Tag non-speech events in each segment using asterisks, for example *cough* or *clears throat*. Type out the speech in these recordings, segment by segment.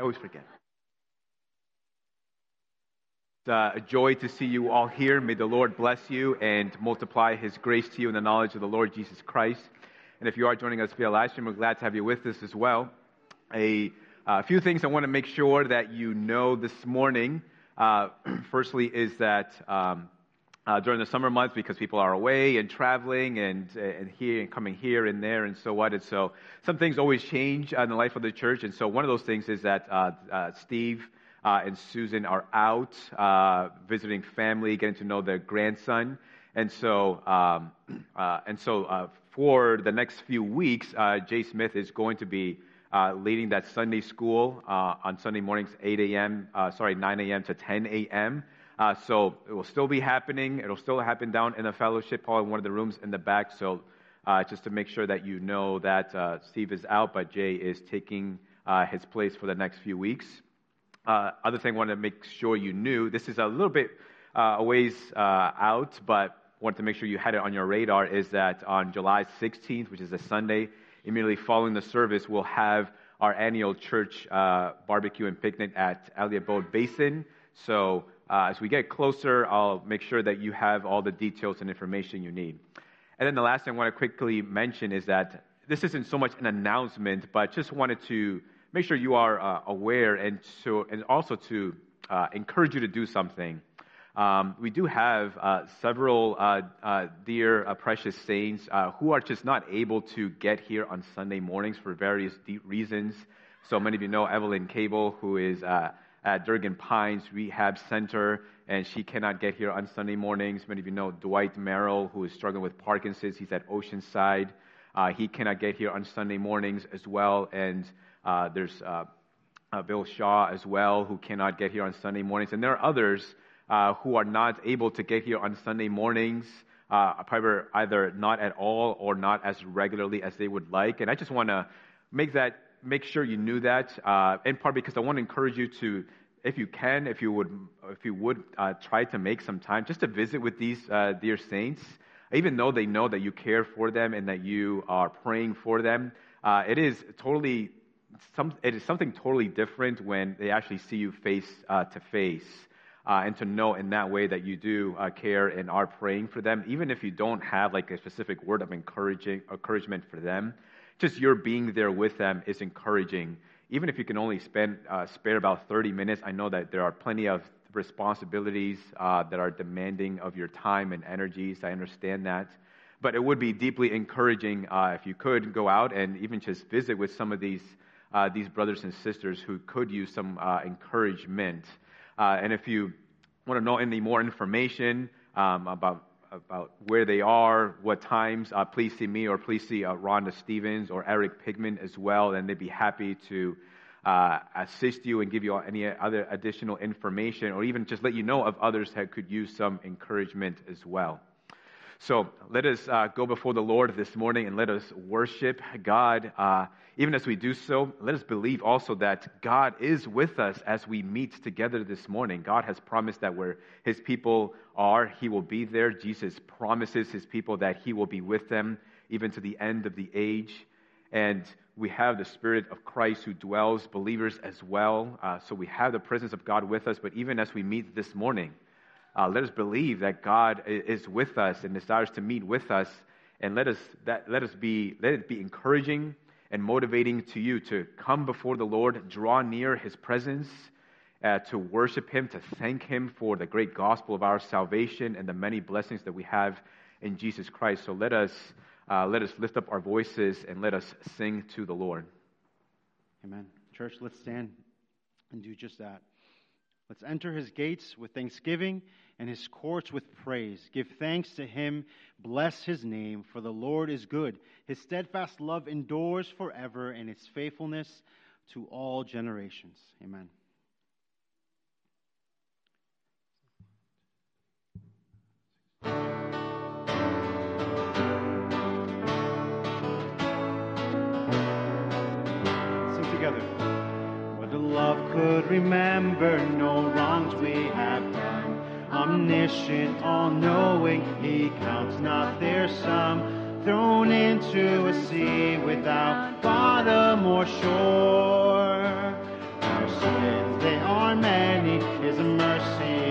I always forget. It's uh, a joy to see you all here. May the Lord bless you and multiply his grace to you in the knowledge of the Lord Jesus Christ. And if you are joining us via live stream, we're glad to have you with us as well. A uh, few things I want to make sure that you know this morning. Uh, *clears throat* firstly, is that um, uh, during the summer months, because people are away and traveling and and here and coming here and there and so on, and so some things always change in the life of the church. And so one of those things is that uh, uh, Steve. Uh, and Susan are out visiting family, getting to know their grandson, and so um, *clears throat* and so for the next few weeks, Jay Smith is going to be uh, leading that Sunday school uh, on Sunday mornings, 8 a.m., uh, sorry, 9 a.m. to 10 a.m. Uh, so it will still be happening. It'll still happen down in the fellowship hall in one of the rooms in the back. So uh, just to make sure that you know that uh, Steve is out, but Jay is taking his place for the next few weeks. other thing I wanted to make sure you knew this is a little bit a ways out, but wanted to make sure you had it on your radar is that on July 16th, which is a Sunday, immediately following the service, we'll have our annual church uh, barbecue and picnic at Boat Basin. So uh, as we get closer, I'll make sure that you have all the details and information you need. And then the last thing I want to quickly mention is that this isn't so much an announcement, but just wanted to make sure you are uh, aware and, to, and also to uh, encourage you to do something. Um, we do have uh, several uh, uh, dear, uh, precious saints who are just not able to get here on Sunday mornings for various reasons. So many of you know Evelyn Cable, who is at Durgan Pines Rehab Center, and she cannot get here on Sunday mornings. Many of you know Dwight Merrill, who is struggling with Parkinson's. He's at Oceanside. he cannot get here on Sunday mornings as well. And there's Bill Shaw as well, who cannot get here on Sunday mornings. And there are others uh, who are not able to get here on Sunday mornings, uh, either not at all or not as regularly as they would like. And I just want to make that, make sure you knew that, uh, in part because I want to encourage you to, if you can, if you would, if you would uh, try to make some time just to visit with these uh, dear saints, even though they know that you care for them and that you are praying for them. Uh, it is totally some, it is something totally different when they actually see you face to face uh, and to know in that way that you do uh, care and are praying for them, even if you don't have like a specific word of encouraging encouragement for them. Just your being there with them is encouraging. Even if you can only spend uh, spare about 30 minutes, I know that there are plenty of responsibilities uh, that are demanding of your time and energies. I understand that. But it would be deeply encouraging uh, if you could go out and even just visit with some of these, uh, these brothers and sisters who could use some encouragement. Uh, and if you want to know any more information um, about about where they are, what times, uh, please see me or please see uh, Rhonda Stevens or Eric Pigman as well, and they'd be happy to uh, assist you and give you any other additional information or even just let you know of others that could use some encouragement as well. So let us uh, go before the Lord this morning and let us worship God. Uh, even as we do so, let us believe also that God is with us as we meet together this morning. God has promised that where his people are, he will be there. Jesus promises his people that he will be with them even to the end of the age. And we have the Spirit of Christ who dwells, believers as well. Uh, so we have the presence of God with us. But even as we meet this morning, uh, let us believe that God is with us and desires to meet with us, and let us that let us be let it be encouraging and motivating to you to come before the Lord, draw near His presence, uh, to worship Him, to thank Him for the great gospel of our salvation and the many blessings that we have in Jesus Christ. So let us uh, let us lift up our voices and let us sing to the Lord. Amen. Church, let's stand and do just that. Let's enter his gates with thanksgiving and his courts with praise. Give thanks to him, bless his name, for the Lord is good. His steadfast love endures forever, and his faithfulness to all generations. Amen. Sing together. Whether love could remember no wrongs we have omniscient, all knowing. He counts not their sum. Thrown into a sea without bottom or shore. Our sins, they are many, His mercy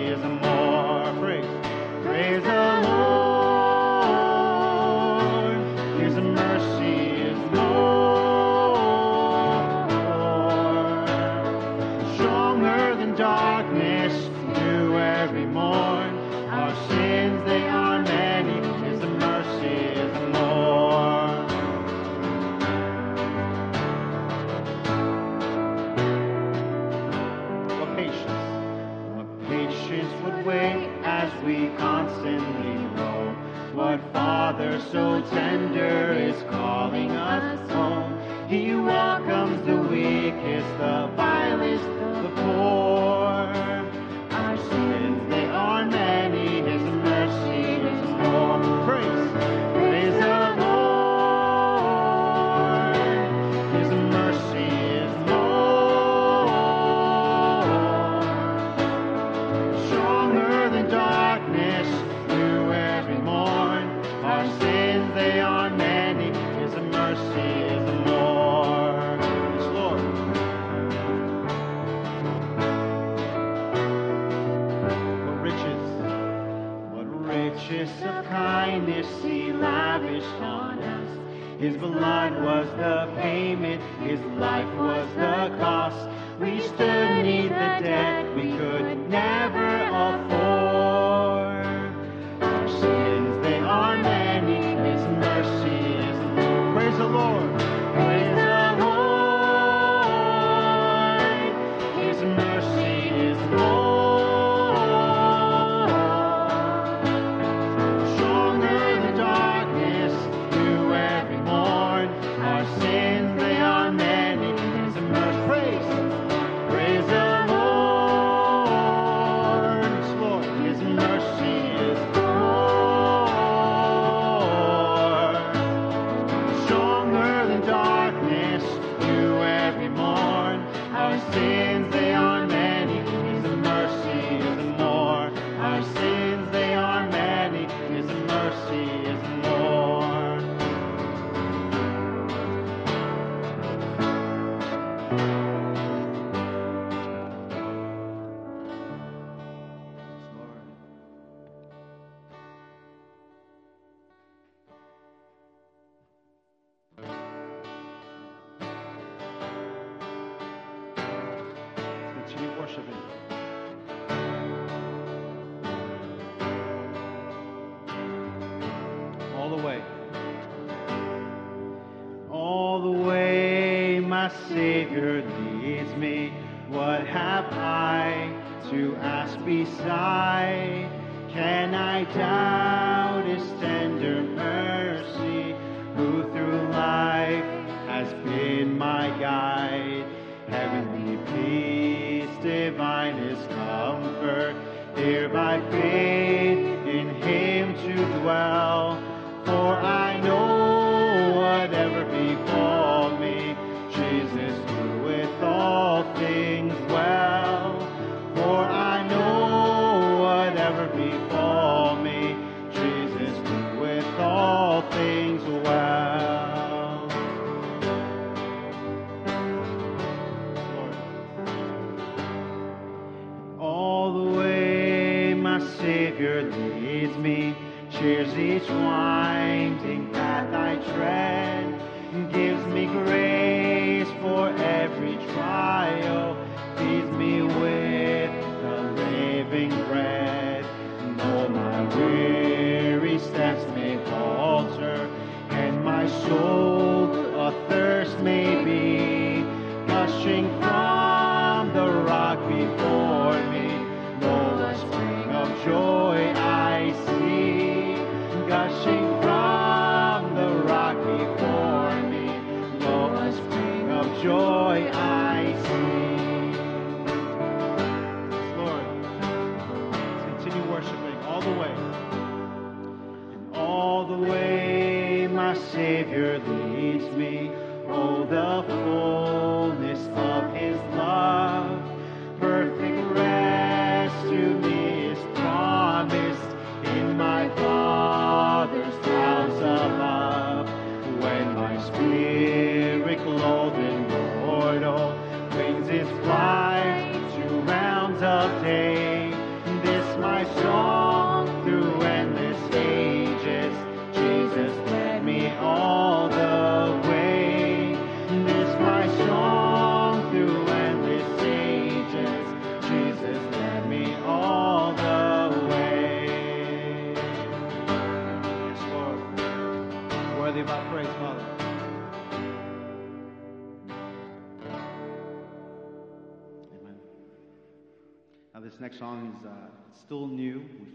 Savior leads me. What have I to ask beside? Can I die?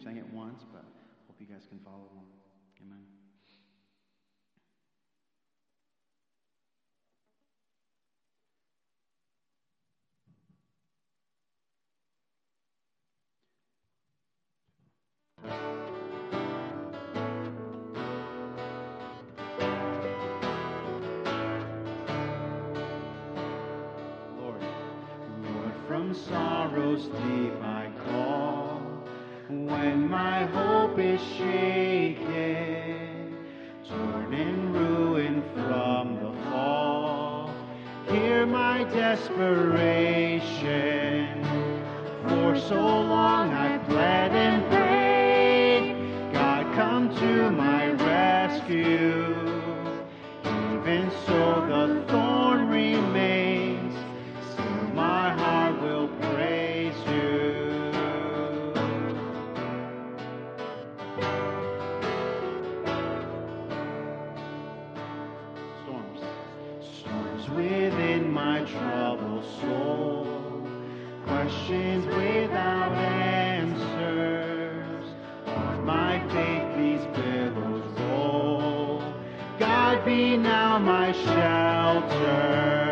sang it once, but hope you guys can follow along. Amen. sorrows deep shaken, torn in ruin from the fall. Hear my desperation, for so long. my shelter.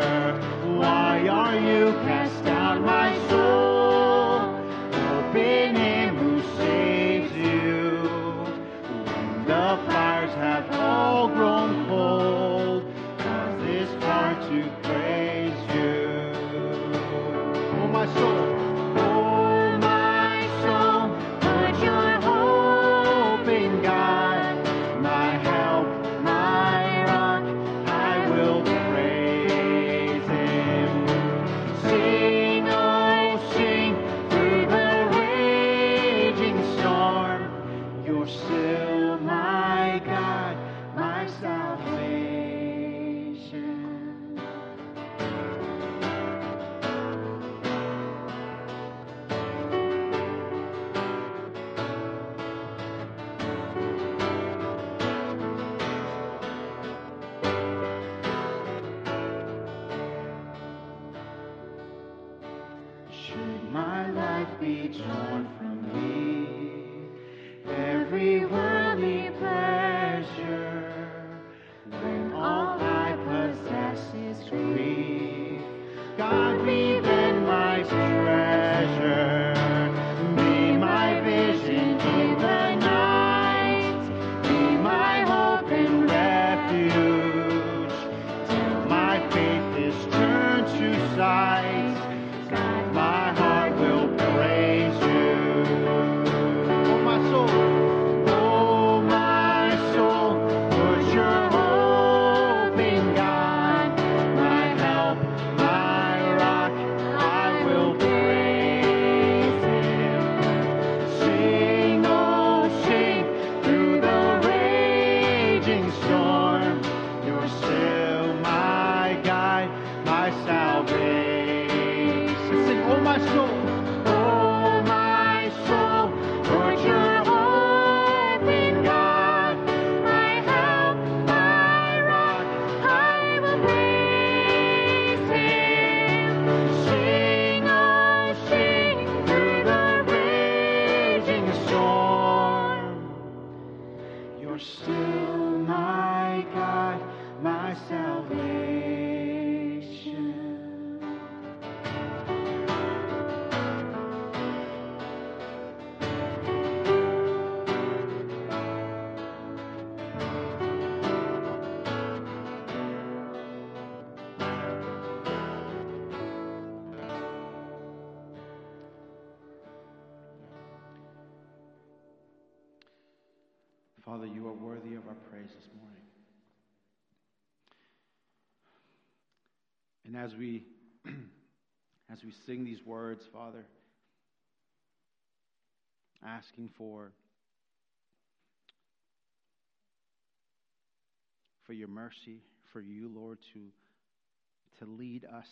rejoin And as we *clears throat* as we sing these words, Father, asking for for your mercy, for you, Lord, to to lead us.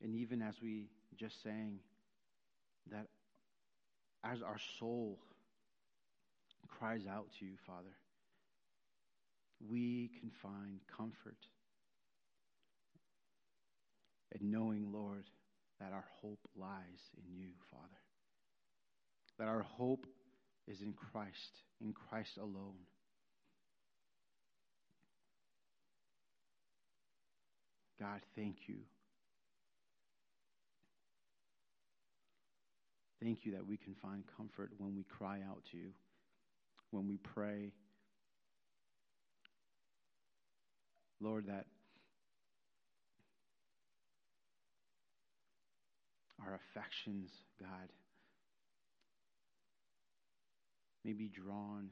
And even as we just sang, that as our soul cries out to you, Father, we can find comfort in knowing, Lord, that our hope lies in you, Father. That our hope is in Christ, in Christ alone. God, thank you. Thank you that we can find comfort when we cry out to you, when we pray. Lord, that our affections, God, may be drawn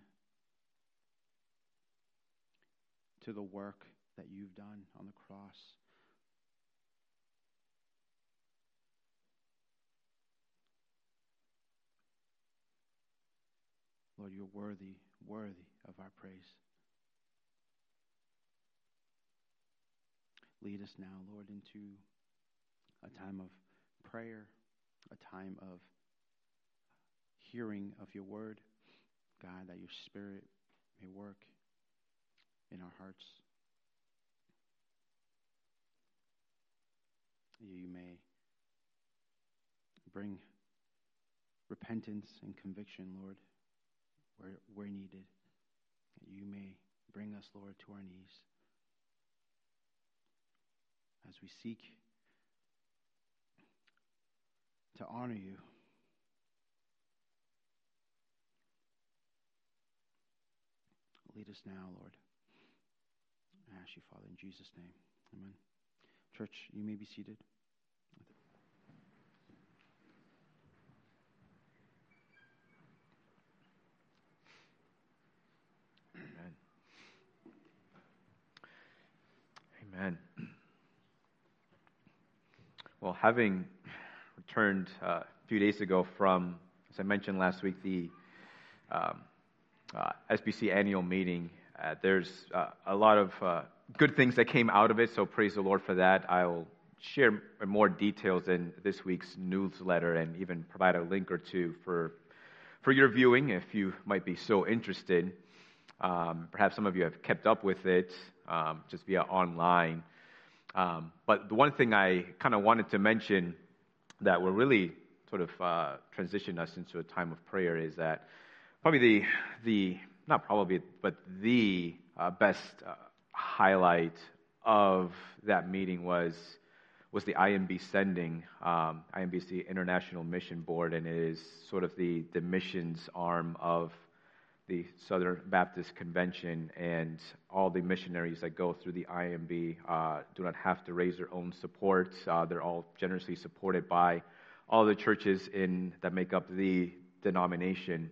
to the work that you've done on the cross. Lord, you're worthy, worthy of our praise. Lead us now, Lord, into a time of prayer, a time of hearing of your word. God, that your spirit may work in our hearts. You may bring repentance and conviction, Lord, where, where needed. You may bring us, Lord, to our knees as we seek to honor you. Lead us now, Lord. I ask you, Father, in Jesus' name. Amen. Church, you may be seated. Amen. Amen. Well, having returned uh, a few days ago from, as I mentioned last week, the um, uh, SBC annual meeting. Uh, there's uh, a lot of uh, good things that came out of it, so praise the Lord for that. I will share more details in this week's newsletter and even provide a link or two for, for your viewing if you might be so interested. Um, perhaps some of you have kept up with it um, just via online. Um, but the one thing I kind of wanted to mention that will really sort of uh, transition us into a time of prayer is that probably the, the not probably, but the uh, best uh, highlight of that meeting was was the IMB sending. Um, IMB is the International Mission Board, and it is sort of the, the missions arm of the Southern Baptist Convention. And all the missionaries that go through the IMB uh, do not have to raise their own support. Uh, they're all generously supported by all the churches in that make up the denomination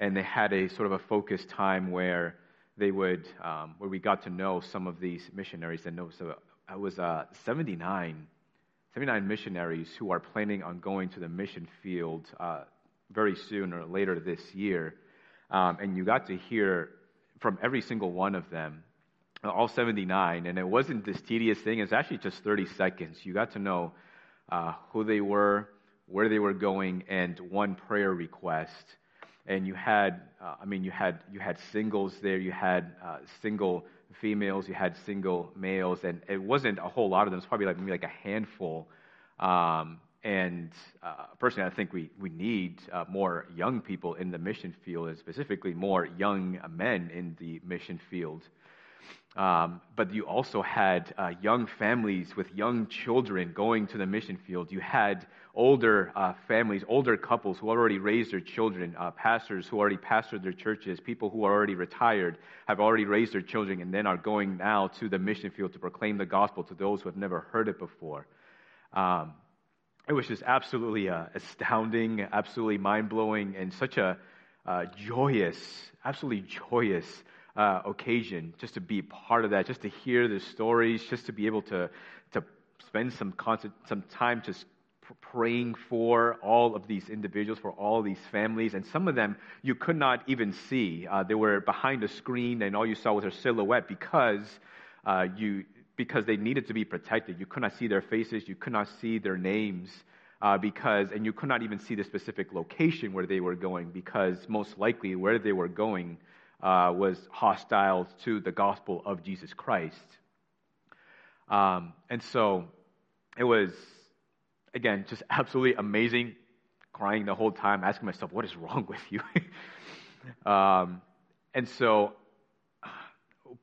and they had a sort of a focused time where they would, um, where we got to know some of these missionaries. And it was uh, 79, 79 missionaries who are planning on going to the mission field uh, very soon or later this year. Um, and you got to hear from every single one of them, all 79. And it wasn't this tedious thing, it's actually just 30 seconds. You got to know uh, who they were, where they were going, and one prayer request and you had, uh, I mean, you had you had singles there, you had uh, single females, you had single males, and it wasn't a whole lot of them. It's probably like maybe like a handful. Um, and uh, personally, I think we we need uh, more young people in the mission field, and specifically more young men in the mission field. Um, but you also had uh, young families with young children going to the mission field. You had older uh, families, older couples who already raised their children, uh, pastors who already pastored their churches, people who are already retired, have already raised their children, and then are going now to the mission field to proclaim the gospel to those who have never heard it before. Um, it was just absolutely uh, astounding, absolutely mind blowing, and such a uh, joyous, absolutely joyous uh, occasion just to be part of that, just to hear the stories, just to be able to, to spend some, concert, some time just praying for all of these individuals, for all of these families, and some of them you could not even see. Uh, they were behind a screen, and all you saw was their silhouette because uh, you because they needed to be protected. You could not see their faces, you could not see their names. uh, because, and you could not even see the specific location where they were going because most likely where they were going uh, was hostile to the gospel of Jesus Christ. Um, and so it was, again, just *laughs* absolutely amazing, crying the whole time, asking myself, what is wrong with you? *laughs* um, and so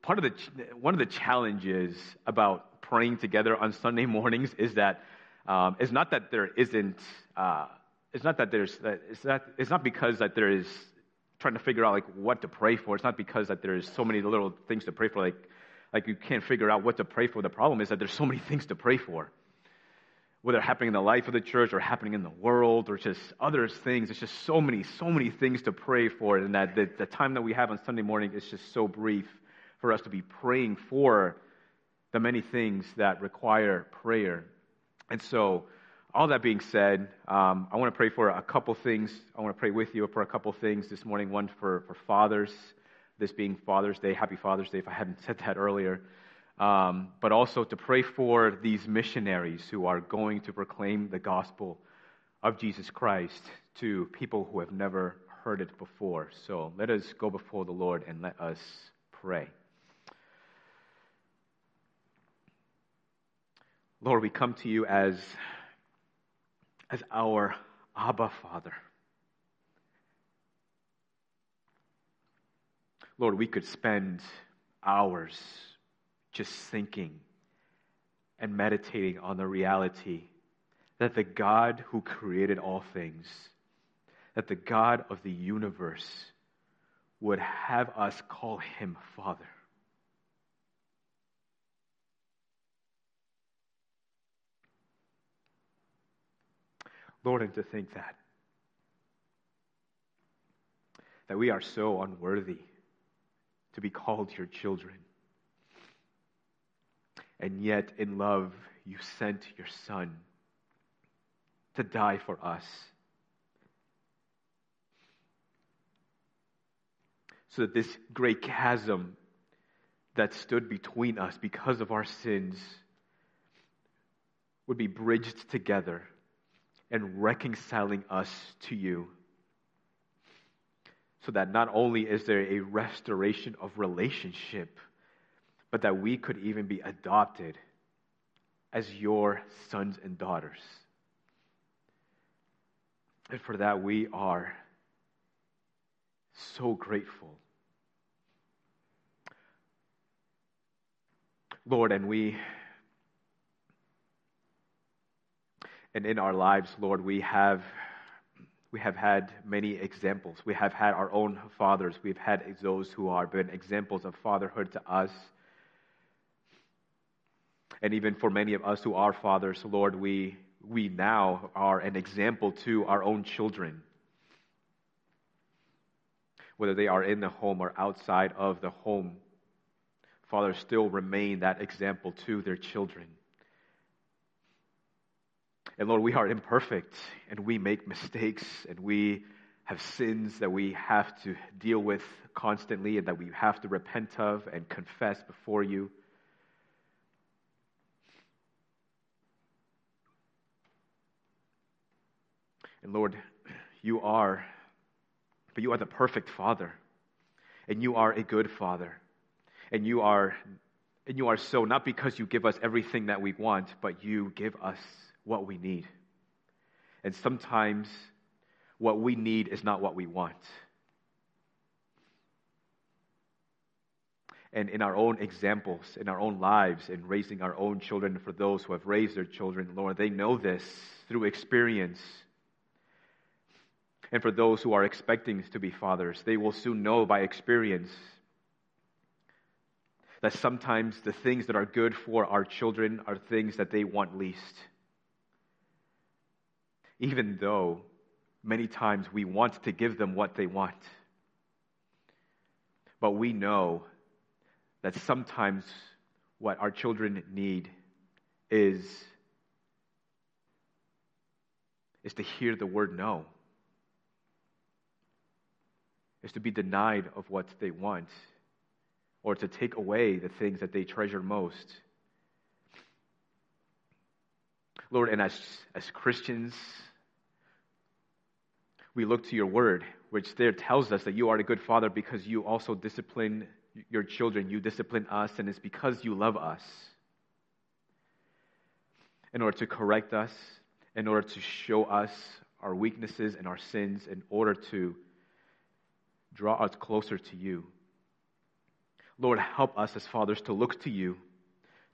part of the, one of the challenges about praying together on Sunday *laughs* mornings is that um, it's not that there isn't. Uh, it's not that there's. It's not. It's not because that there is trying to figure out like what to pray for. It's not because that there's so many little things to pray for. Like, like you can't figure out what to pray for. The problem is that there's so many things to pray for. Whether happening in the life of the church or happening in the world or just other things, it's just so many, so many things to pray for, and that the, the time that we have on Sunday morning is just so brief for us to be praying for the many things that require prayer. And so, all that being said, um, I want to pray for a couple things. I want to pray with you for a couple things this morning. One for, for fathers, this being Father's Day. Happy Father's Day, if I hadn't said that earlier. Um, but also to pray for these missionaries who are going to proclaim the gospel of Jesus Christ to people who have never heard it before. So let us go before the Lord and let us pray. Lord, we come to you as, as our Abba Father. Lord, we could spend hours just thinking and meditating on the reality that the God who created all things, that the God of the universe would have us call him Father. Lord, and to think that, that we are so unworthy to be called your children. And yet, in love, you sent your Son to die for us. So that this great chasm that stood between us because of our sins would be bridged together and reconciling us to you. So that not only is there a restoration of relationship, but that we could even be adopted as your sons and daughters. And for that, we are so grateful. Lord, and we And in our lives, Lord, we have, we have had many examples. We have had our own fathers. We've had those who have been examples of fatherhood to us. And even for many of us who are fathers, Lord, we, we now are an example to our own children. Whether they are in the home or outside of the home, fathers still remain that example to their children. And Lord, we are imperfect and we make mistakes and we have sins that we have to deal with constantly and that we have to repent of and confess before you. And Lord, you are, but you are the perfect Father. And you are a good Father. And you are, and you are so not because you give us everything that we want, but you give us what we need. And sometimes what we need is not what we want. And in our own examples, in our own lives, in raising our own children, for those who have raised their children, Lord, they know this through experience. And for those who are expecting to be fathers, they will soon know by experience that sometimes the things that are good for our children are things that they want least even though many times we want to give them what they want. But we know that sometimes what our children need is, is to hear the word no, is to be denied of what they want, or to take away the things that they treasure most. Lord, and as, as Christians, we look to your word, which there tells us that you are a good father because you also discipline your children. You discipline us, and it's because you love us. In order to correct us, in order to show us our weaknesses and our sins, in order to draw us closer to you. Lord, help us as fathers to look to you,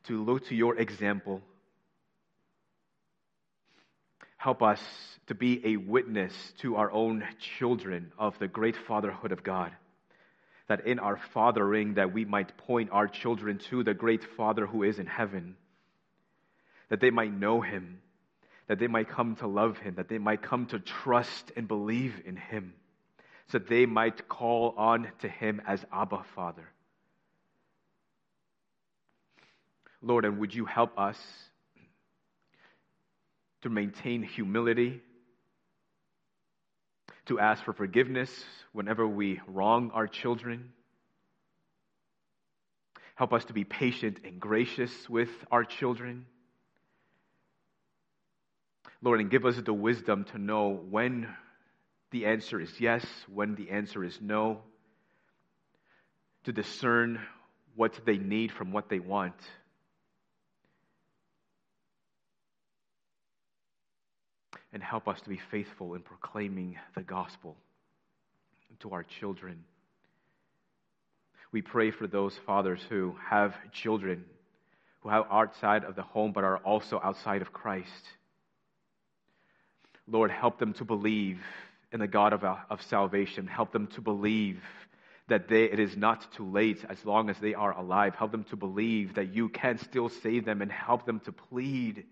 to look to your example. Help us to be a witness to our own children of the great fatherhood of God. That in our fathering that we might point our children to the great Father who is in heaven. That they might know him, that they might come to love him, that they might come to trust and believe in him, so that they might call on to him as Abba Father. Lord, and would you help us to maintain humility, to ask for forgiveness whenever we wrong our children. Help us to be patient and gracious with our children. Lord, and give us the wisdom to know when the answer is yes, when the answer is no, to discern what they need from what they want. And help us to be faithful in proclaiming the gospel to our children. We pray for those fathers who have children who are outside of the home but are also outside of Christ. Lord, help them to believe in the God of, of salvation. Help them to believe that they, it is not too late as long as they are alive. Help them to believe that you can still save them and help them to plead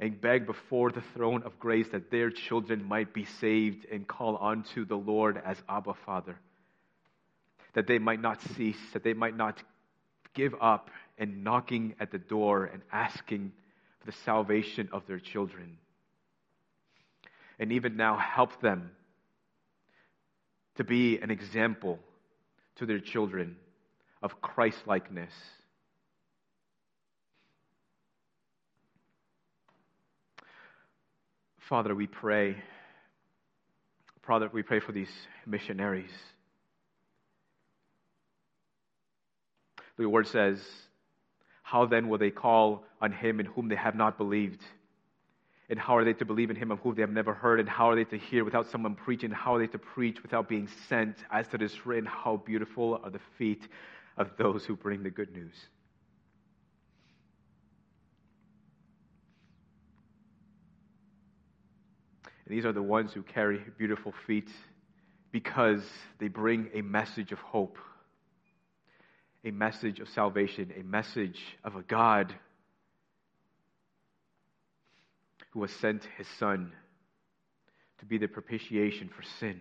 and beg before the throne of grace that their children might be saved and call unto the Lord as Abba Father. That they might not cease, that they might not give up and knocking at the door and asking for the salvation of their children. And even now, help them to be an example to their children of Christ likeness Father, we pray. Father, we pray for these missionaries. The word says, How then will they call on him in whom they have not believed? And how are they to believe in him of whom they have never heard? And how are they to hear without someone preaching? How are they to preach without being sent? As it is written, how beautiful are the feet of those who bring the good news. And these are the ones who carry beautiful feet because they bring a message of hope, a message of salvation, a message of a God who has sent his Son to be the propitiation for sin.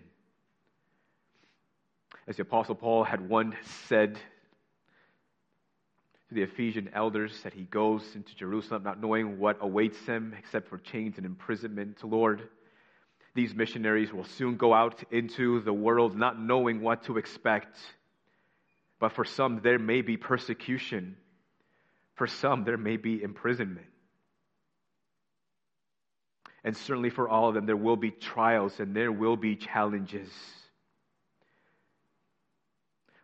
As the Apostle Paul had once said to the Ephesian elders, that he goes into Jerusalem not knowing what awaits him except for chains and imprisonment. Lord, these missionaries will soon go out into the world not knowing what to expect. But for some, there may be persecution. For some, there may be imprisonment. And certainly for all of them, there will be trials and there will be challenges.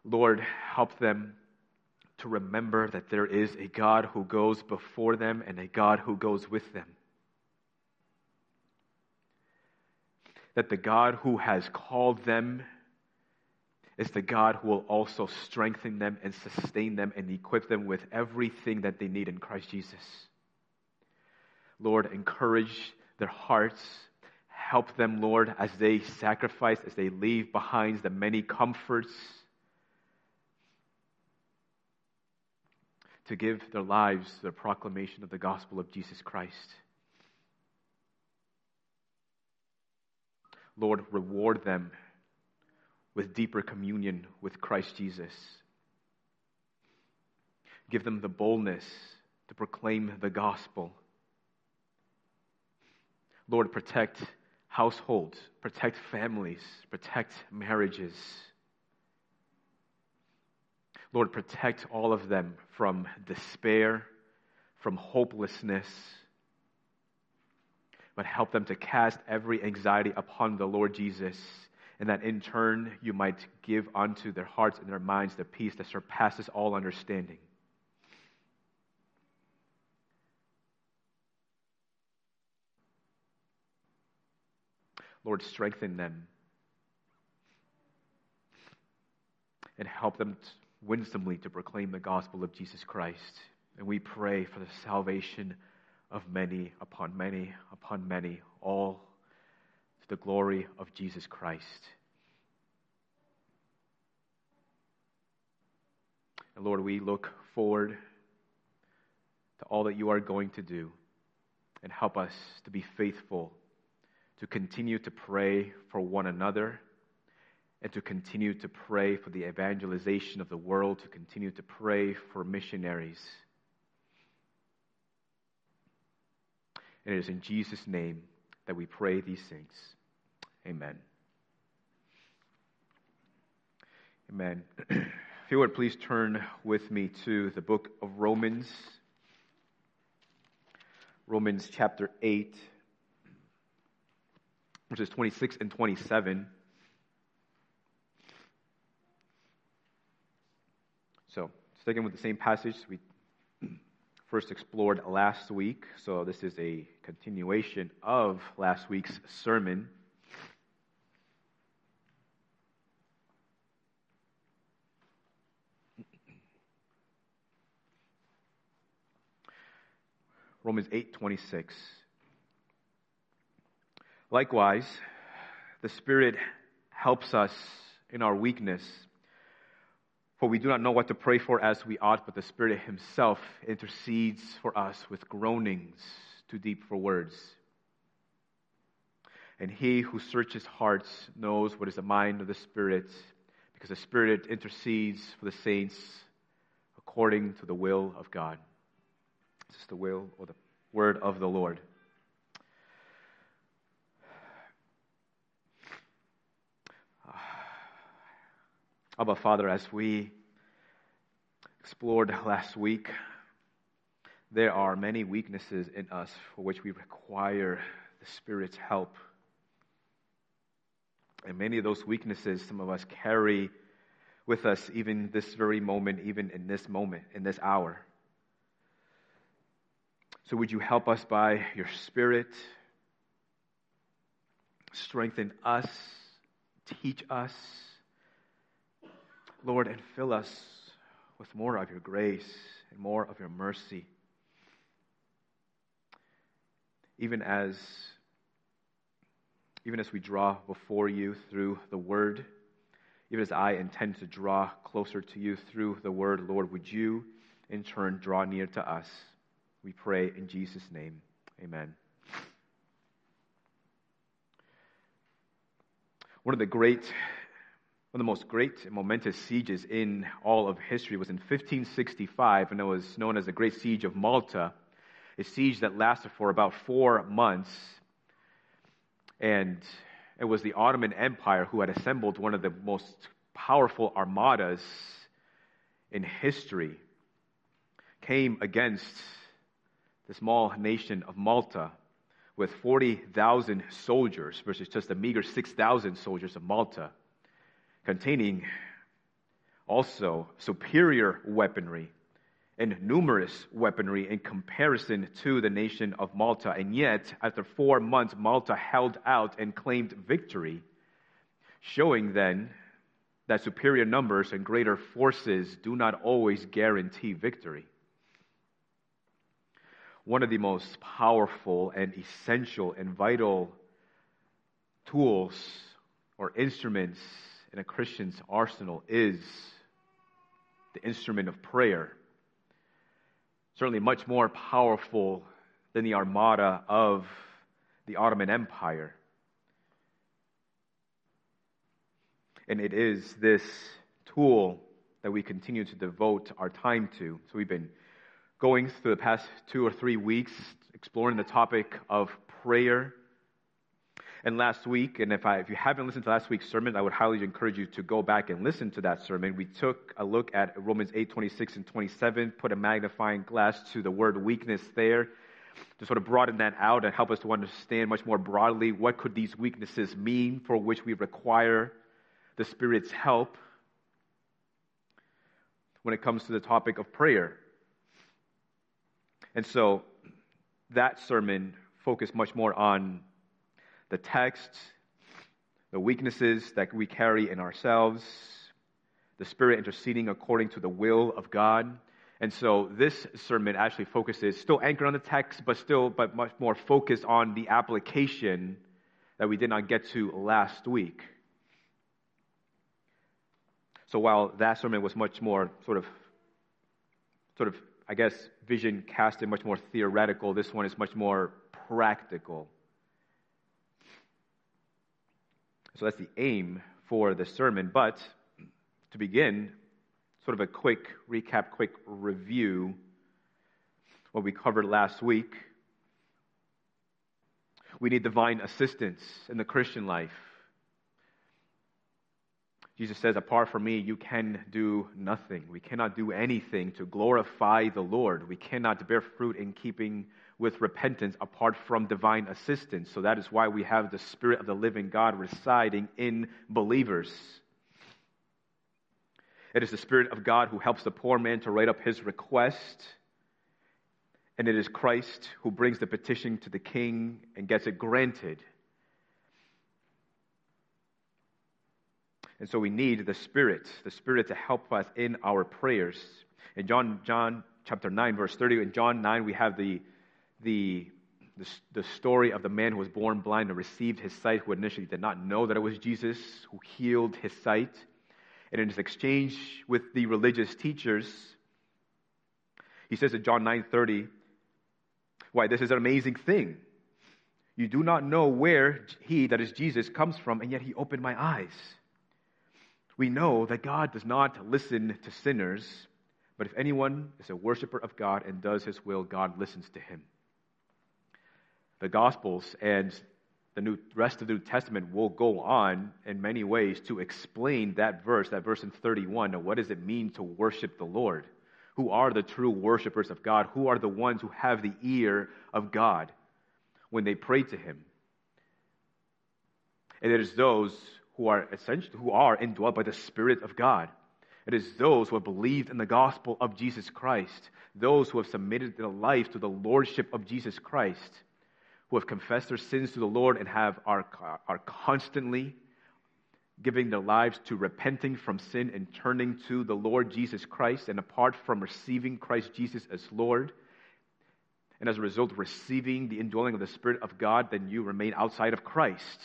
Lord, help them to remember that there is a God who goes before them and a God who goes with them. That the God who has called them is the God who will also strengthen them and sustain them and equip them with everything that they need in Christ Jesus. Lord, encourage their hearts. Help them, Lord, as they sacrifice, as they leave behind the many comforts to give their lives the proclamation of the gospel of Jesus Christ. Lord, reward them with deeper communion with Christ Jesus. Give them the boldness to proclaim the gospel. Lord, protect households, protect families, protect marriages. Lord, protect all of them from despair, from hopelessness but help them to cast every anxiety upon the Lord Jesus, and that in turn you might give unto their hearts and their minds the peace that surpasses all understanding. Lord, strengthen them and help them winsomely to proclaim the gospel of Jesus Christ. And we pray for the salvation of many upon many upon many, all to the glory of Jesus Christ. And Lord, we look forward to all that you are going to do and help us to be faithful, to continue to pray for one another and to continue to pray for the evangelization of the world, to continue to pray for missionaries. And it is in Jesus' name that we pray these things. Amen. Amen. *clears throat* if you would please turn with me to the book of Romans, Romans chapter 8, verses 26 and 27. So, sticking with the same passage we first explored last week, so this is a continuation of last week's sermon. Romans 8:26 Likewise, the Spirit helps us in our weakness for we do not know what to pray for as we ought, but the Spirit Himself intercedes for us with groanings too deep for words. And He who searches hearts knows what is the mind of the Spirit, because the Spirit intercedes for the saints according to the will of God. This is the will or the word of the Lord. Abba, Father, as we explored last week, there are many weaknesses in us for which we require the Spirit's help. And many of those weaknesses, some of us carry with us even this very moment, even in this moment, in this hour. So, would you help us by your Spirit? Strengthen us, teach us Lord, and fill us with more of your grace and more of your mercy. Even as even as we draw before you through the word, even as I intend to draw closer to you through the word, Lord, would you in turn draw near to us? We pray in Jesus' name. Amen. One of the great one of the most great and momentous sieges in all of history was in 1565, and it was known as the Great Siege of Malta, a siege that lasted for about four months. And it was the Ottoman Empire who had assembled one of the most powerful armadas in history, came against the small nation of Malta with 40,000 soldiers versus just the meager 6,000 soldiers of Malta containing also superior weaponry and numerous weaponry in comparison to the nation of Malta. And yet, after four months, Malta held out and claimed victory, showing then that superior numbers and greater forces do not always guarantee victory. One of the most powerful and essential and vital tools or instruments in a Christian's arsenal is the instrument of prayer. Certainly, much more powerful than the armada of the Ottoman Empire. And it is this tool that we continue to devote our time to. So, we've been going through the past two or three weeks exploring the topic of prayer and last week, and if, I, if you haven't listened to last week's sermon, I would highly encourage you to go back and listen to that sermon. We took a look at Romans 8, 26 and 27, put a magnifying glass to the word weakness there, to sort of broaden that out and help us to understand much more broadly what could these weaknesses mean for which we require the Spirit's help when it comes to the topic of prayer. And so that sermon focused much more on the texts, the weaknesses that we carry in ourselves, the Spirit interceding according to the will of God. And so this sermon actually focuses, still anchored on the text, but still, but much more focused on the application that we did not get to last week. So while that sermon was much more sort of, sort of, I guess, vision casted, much more theoretical, this one is much more practical. So that's the aim for the sermon. But to begin, sort of a quick recap, quick review what we covered last week. We need divine assistance in the Christian life. Jesus says, Apart from me, you can do nothing. We cannot do anything to glorify the Lord. We cannot bear fruit in keeping with repentance apart from divine assistance. So that is why we have the Spirit of the living God residing in believers. It is the Spirit of God who helps the poor man to write up his request. And it is Christ who brings the petition to the king and gets it granted. And so we need the Spirit, the Spirit to help us in our prayers. In John, John chapter 9, verse 30, in John 9, we have the, the, the, the story of the man who was born blind and received his sight, who initially did not know that it was Jesus who healed his sight and in his exchange with the religious teachers, he says in John 9:30, "Why this is an amazing thing. You do not know where he that is Jesus comes from, and yet he opened my eyes." We know that God does not listen to sinners, but if anyone is a worshiper of God and does his will, God listens to him. The Gospels and the new, rest of the New Testament will go on in many ways to explain that verse, that verse in 31. Now, what does it mean to worship the Lord? Who are the true worshipers of God? Who are the ones who have the ear of God when they pray to Him? And it is those who are essentially who are indwelt by the Spirit of God. It is those who have believed in the gospel of Jesus Christ, those who have submitted their life to the lordship of Jesus Christ who have confessed their sins to the Lord and have are, are constantly giving their lives to repenting from sin and turning to the Lord Jesus Christ, and apart from receiving Christ Jesus as Lord, and as a result receiving the indwelling of the Spirit of God, then you remain outside of Christ.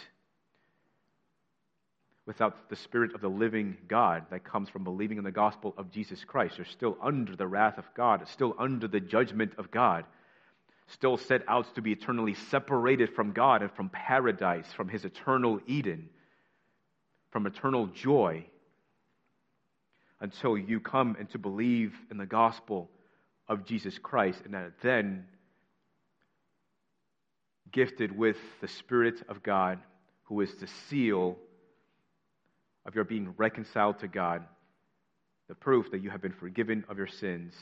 Without the Spirit of the living God that comes from believing in the gospel of Jesus Christ, you're still under the wrath of God, still under the judgment of God still set out to be eternally separated from God and from paradise, from his eternal Eden, from eternal joy, until you come and to believe in the gospel of Jesus Christ, and that then gifted with the Spirit of God, who is the seal of your being reconciled to God, the proof that you have been forgiven of your sins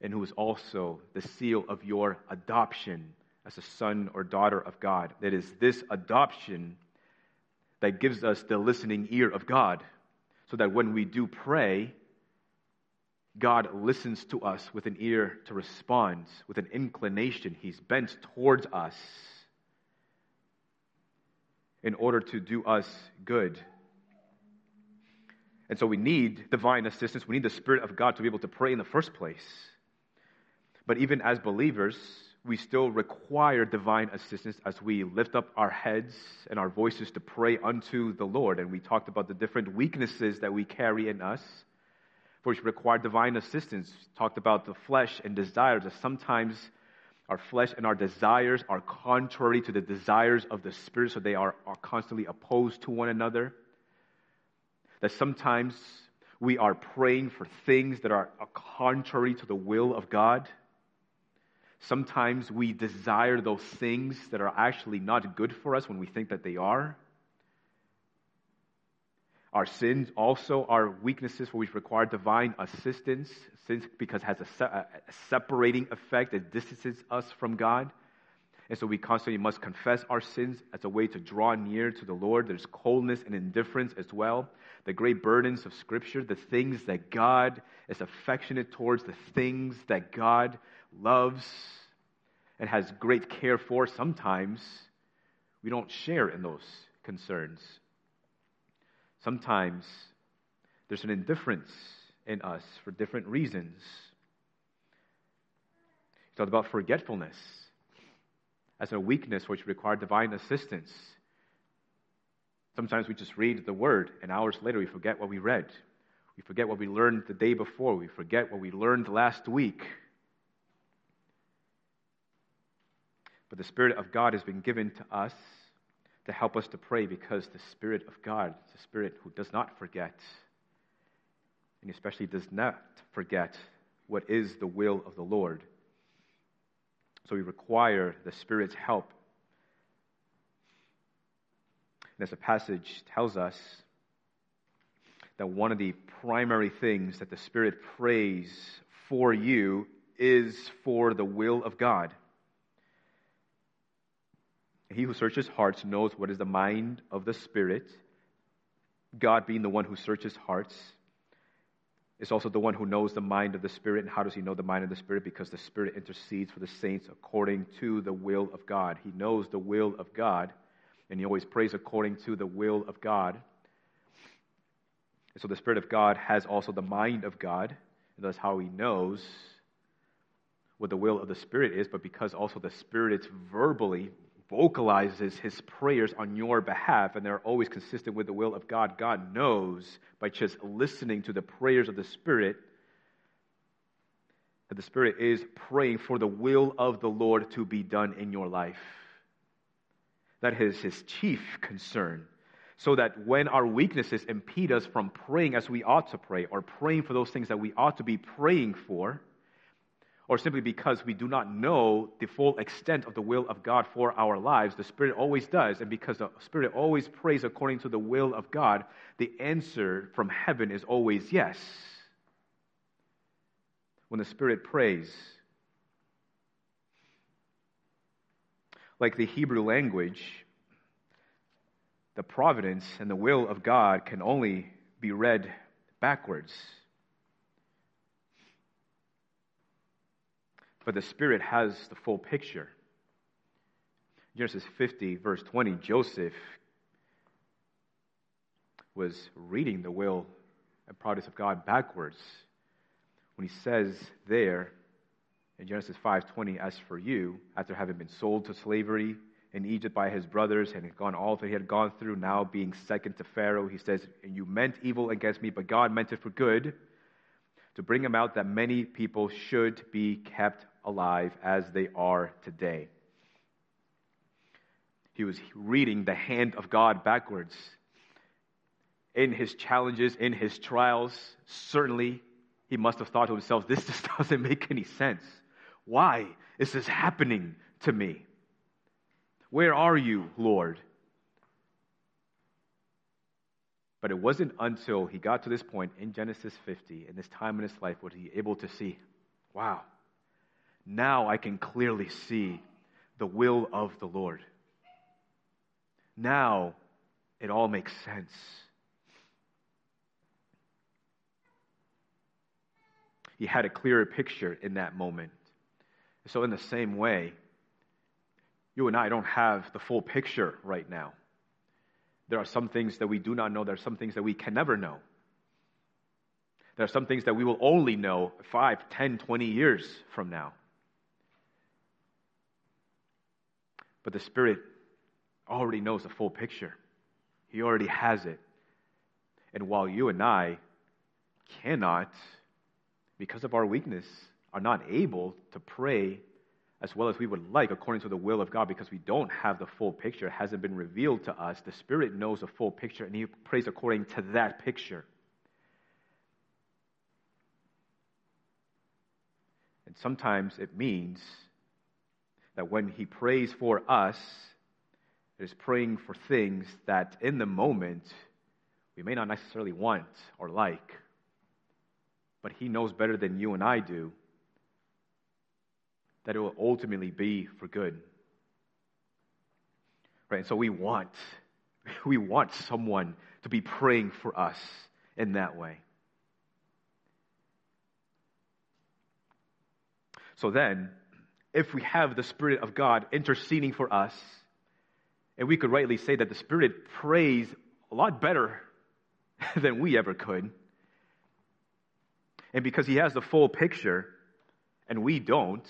and who is also the seal of your adoption as a son or daughter of God. That is this adoption that gives us the listening ear of God, so that when we do pray, God listens to us with an ear to respond, with an inclination. He's bent towards us in order to do us good. And so we need divine assistance. We need the Spirit of God to be able to pray in the first place. But even as believers, we still require divine assistance as we lift up our heads and our voices to pray unto the Lord. And we talked about the different weaknesses that we carry in us, for which require divine assistance. We talked about the flesh and desires, that sometimes our flesh and our desires are contrary to the desires of the Spirit, so they are, are constantly opposed to one another. That sometimes we are praying for things that are contrary to the will of God. Sometimes we desire those things that are actually not good for us when we think that they are. Our sins also are weaknesses where we require divine assistance, sins because it has a, a separating effect that distances us from God. And so we constantly must confess our sins as a way to draw near to the Lord. There's coldness and indifference as well. The great burdens of Scripture, the things that God is affectionate towards, the things that God loves and has great care for, sometimes we don't share in those concerns. Sometimes there's an indifference in us for different reasons. He talked about forgetfulness as a weakness which required divine assistance. Sometimes we just read the word, and hours later we forget what we read. We forget what we learned the day before. We forget what we learned last week. But the Spirit of God has been given to us to help us to pray because the Spirit of God is a Spirit who does not forget, and especially does not forget what is the will of the Lord. So we require the Spirit's help. And as the passage tells us, that one of the primary things that the Spirit prays for you is for the will of God. He who searches hearts knows what is the mind of the Spirit. God being the one who searches hearts is also the one who knows the mind of the Spirit. And how does he know the mind of the Spirit? Because the Spirit intercedes for the saints according to the will of God. He knows the will of God, and he always prays according to the will of God. And so the Spirit of God has also the mind of God, and that's how he knows what the will of the Spirit is. But because also the Spirit verbally vocalizes his prayers on your behalf and they're always consistent with the will of God, God knows by just listening to the prayers of the Spirit that the Spirit is praying for the will of the Lord to be done in your life. That is his chief concern. So that when our weaknesses impede us from praying as we ought to pray, or praying for those things that we ought to be praying for, or simply because we do not know the full extent of the will of God for our lives. The Spirit always does, and because the Spirit always prays according to the will of God, the answer from heaven is always yes. When the Spirit prays, like the Hebrew language, the providence and the will of God can only be read backwards. But the Spirit has the full picture. Genesis 50, verse 20, Joseph was reading the will and providence of God backwards when he says there in Genesis 5:20, "As for you, after having been sold to slavery in Egypt by his brothers and had gone all that he had gone through, now being second to Pharaoh, he says, and you meant evil against me, but God meant it for good." To bring about that many people should be kept alive as they are today. He was reading the hand of God backwards. In his challenges, in his trials, certainly he must have thought to himself, this just *laughs* doesn't make any sense. Why is this happening to me? Where are you, Lord? But it wasn't until he got to this point in Genesis 50, in this time in his life, was he able to see, wow, now I can clearly see the will of the Lord. Now it all makes sense. He had a clearer picture in that moment. So, in the same way, you and I don't have the full picture right now. There are some things that we do not know. There are some things that we can never know. There are some things that we will only know 5, 10, 20 years from now. But the Spirit already knows the full picture, He already has it. And while you and I cannot, because of our weakness, are not able to pray as well as we would like according to the will of God because we don't have the full picture. It hasn't been revealed to us. The Spirit knows the full picture and He prays according to that picture. And sometimes it means that when He prays for us, it is praying for things that in the moment we may not necessarily want or like, but He knows better than you and I do that it will ultimately be for good. Right? And so we want, we want someone to be praying for us in that way. So then, if we have the Spirit of God interceding for us, and we could rightly say that the Spirit prays a lot better *laughs* than we ever could, and because He has the full picture and we don't,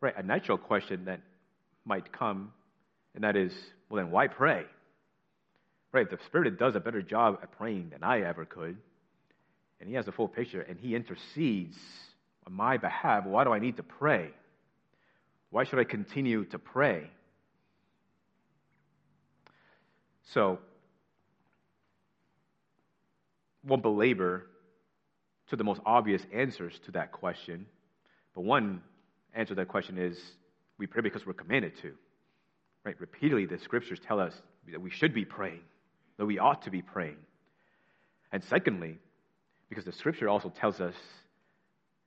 right, a natural question that might come, and that is, well, then why pray? Right, the Spirit does a better job at praying than I ever could, and He has the full picture, and He intercedes on my behalf, why do I need to pray? Why should I continue to pray? So, won't belabor to the most obvious answers to that question, but one answer to that question is we pray because we're commanded to. Right? Repeatedly, the scriptures tell us that we should be praying, that we ought to be praying. And secondly, because the scripture also tells us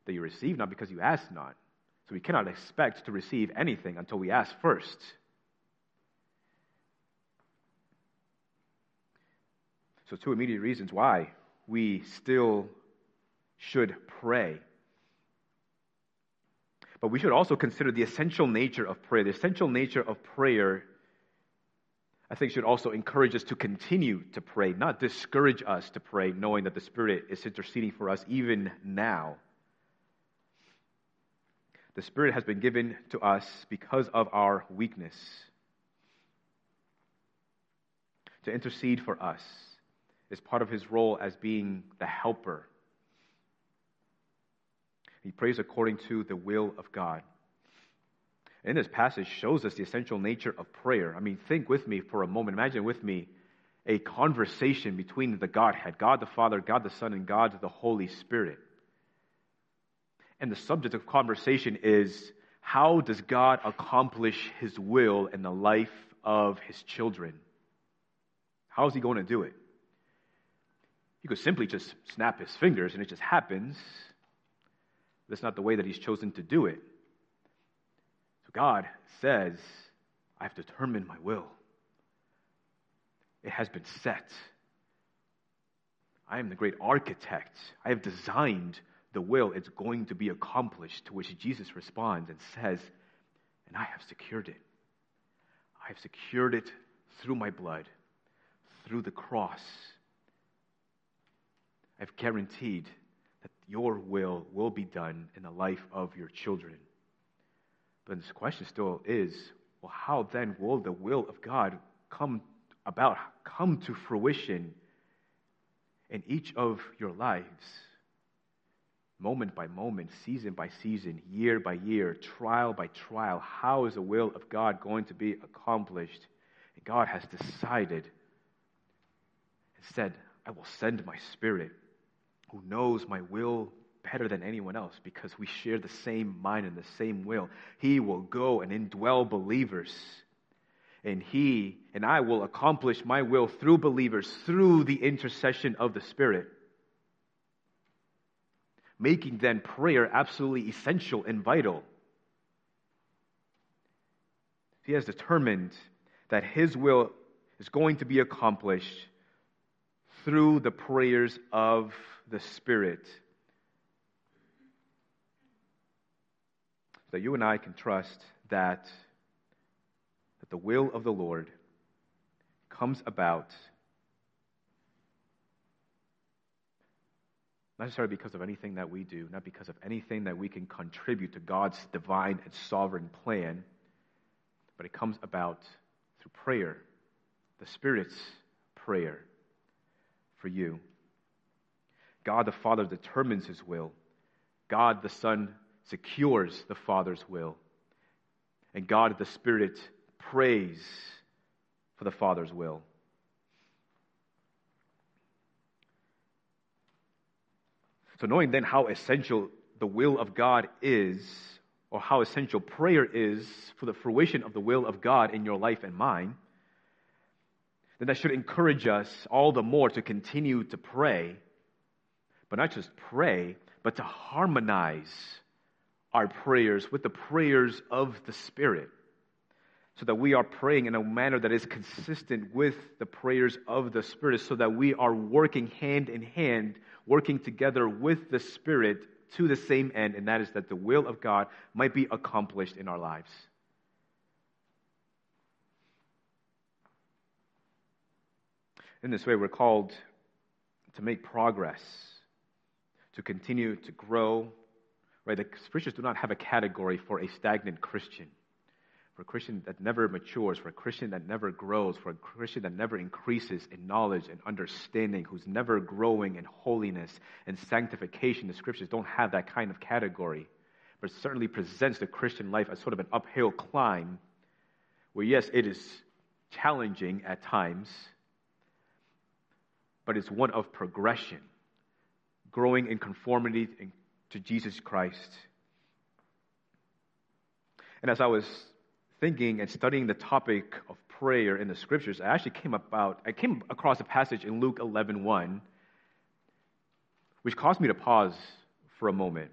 that you receive not because you ask not. So we cannot expect to receive anything until we ask first. So, two immediate reasons why we still should pray. But we should also consider the essential nature of prayer. The essential nature of prayer, I think, should also encourage us to continue to pray, not discourage us to pray, knowing that the Spirit is interceding for us even now. The Spirit has been given to us because of our weakness to intercede for us is part of his role as being the helper. He prays according to the will of God. And this passage shows us the essential nature of prayer. I mean, think with me for a moment. Imagine with me a conversation between the Godhead, God the Father, God the Son, and God the Holy Spirit. And the subject of conversation is how does God accomplish his will in the life of his children? How is he going to do it? He could simply just snap his fingers and it just happens. That's not the way that he's chosen to do it. So God says, I've determined my will. It has been set. I am the great architect. I have designed the will, it's going to be accomplished. To which Jesus responds and says, And I have secured it. I have secured it through my blood, through the cross. I've guaranteed your will will be done in the life of your children. But this question still is well, how then will the will of God come about, come to fruition in each of your lives? moment by moment, season by season, year by year, trial by trial. How is the will of God going to be accomplished? And God has decided and said, I will send my spirit who knows my will better than anyone else because we share the same mind and the same will. He will go and indwell believers. And he and I will accomplish my will through believers, through the intercession of the Spirit making then prayer absolutely essential and vital. He has determined that his will is going to be accomplished through the prayers of the Spirit. So that you and I can trust that, that the will of the Lord comes about Not necessarily because of anything that we do, not because of anything that we can contribute to God's divine and sovereign plan, but it comes about through prayer, the Spirit's prayer for you. God the Father determines His will, God the Son secures the Father's will, and God the Spirit prays for the Father's will. So, knowing then how essential the will of God is, or how essential prayer is for the fruition of the will of God in your life and mine, then that should encourage us all the more to continue to pray. But not just pray, but to harmonize our prayers with the prayers of the Spirit so that we are praying in a manner that is consistent with the prayers of the Spirit, so that we are working hand in hand, working together with the Spirit to the same end, and that is that the will of God might be accomplished in our lives. In this way, we're called to make progress, to continue to grow. Right? The scriptures do not have a category for a stagnant Christian for a Christian that never matures, for a Christian that never grows, for a Christian that never increases in knowledge and understanding, who's never growing in holiness and sanctification. The scriptures don't have that kind of category, but certainly presents the Christian life as sort of an uphill climb where, yes, it is challenging at times, but it's one of progression, growing in conformity to Jesus Christ. And as I was thinking and studying the topic of prayer in the scriptures, I actually came about I came across a passage in Luke 11:1 1, which caused me to pause for a moment.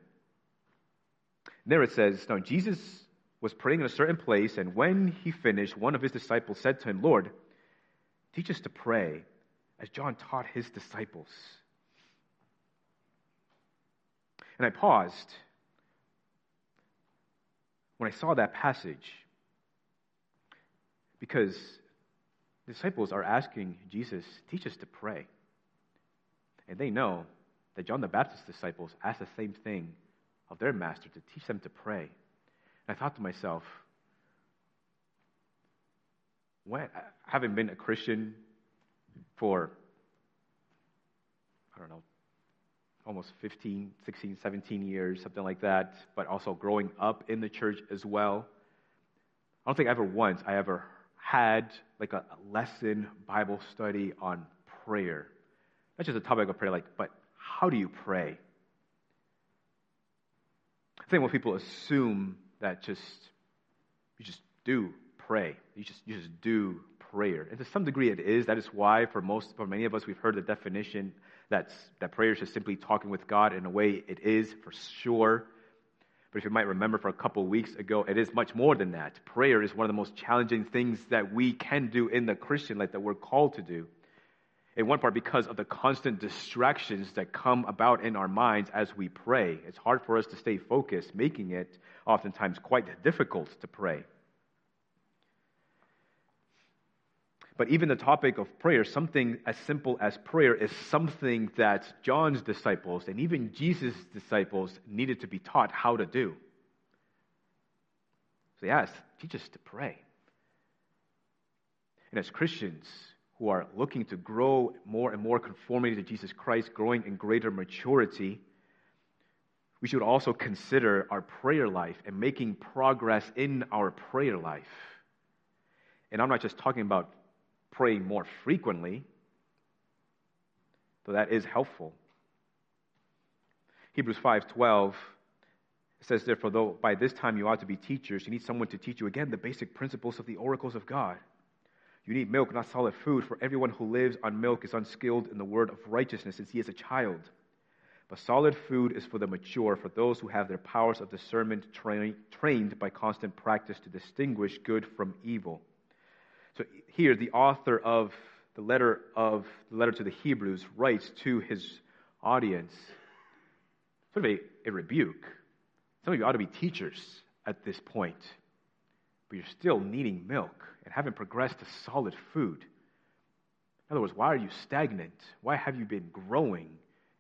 And there it says, "Now Jesus was praying in a certain place, and when he finished, one of his disciples said to him, "Lord, teach us to pray, as John taught his disciples." And I paused when I saw that passage because disciples are asking Jesus, teach us to pray. And they know that John the Baptist's disciples asked the same thing of their master to teach them to pray. And I thought to myself, what, having been a Christian for, I don't know, almost 15, 16, 17 years, something like that, but also growing up in the church as well, I don't think ever once I ever had like a lesson Bible study on prayer. Not just a topic of prayer, like, but how do you pray? I think when people assume that just you just do pray, you just you just do prayer, and to some degree it is. That is why for most, for many of us, we've heard the definition that's that prayer is just simply talking with God. In a way, it is for sure. But if you might remember for a couple weeks ago, it is much more than that. Prayer is one of the most challenging things that we can do in the Christian life that we're called to do. In one part, because of the constant distractions that come about in our minds as we pray. It's hard for us to stay focused, making it oftentimes quite difficult to pray. But even the topic of prayer, something as simple as prayer, is something that John's disciples and even Jesus' disciples needed to be taught how to do. So they asked, teach us to pray. And as Christians who are looking to grow more and more conformity to Jesus Christ, growing in greater maturity, we should also consider our prayer life and making progress in our prayer life. And I'm not just talking about pray more frequently, though that is helpful. Hebrews 5:12 says, Therefore, though by this time you ought to be teachers, you need someone to teach you again the basic principles of the oracles of God. You need milk, not solid food, for everyone who lives on milk is unskilled in the word of righteousness, since he is a child. But solid food is for the mature, for those who have their powers of discernment tra- trained by constant practice to distinguish good from evil. So here, the author of the letter of the letter to the Hebrews writes to his audience sort of a, a rebuke. Some of you ought to be teachers at this point, but you're still needing milk and haven't progressed to solid food. In other words, why are you stagnant? Why have you been growing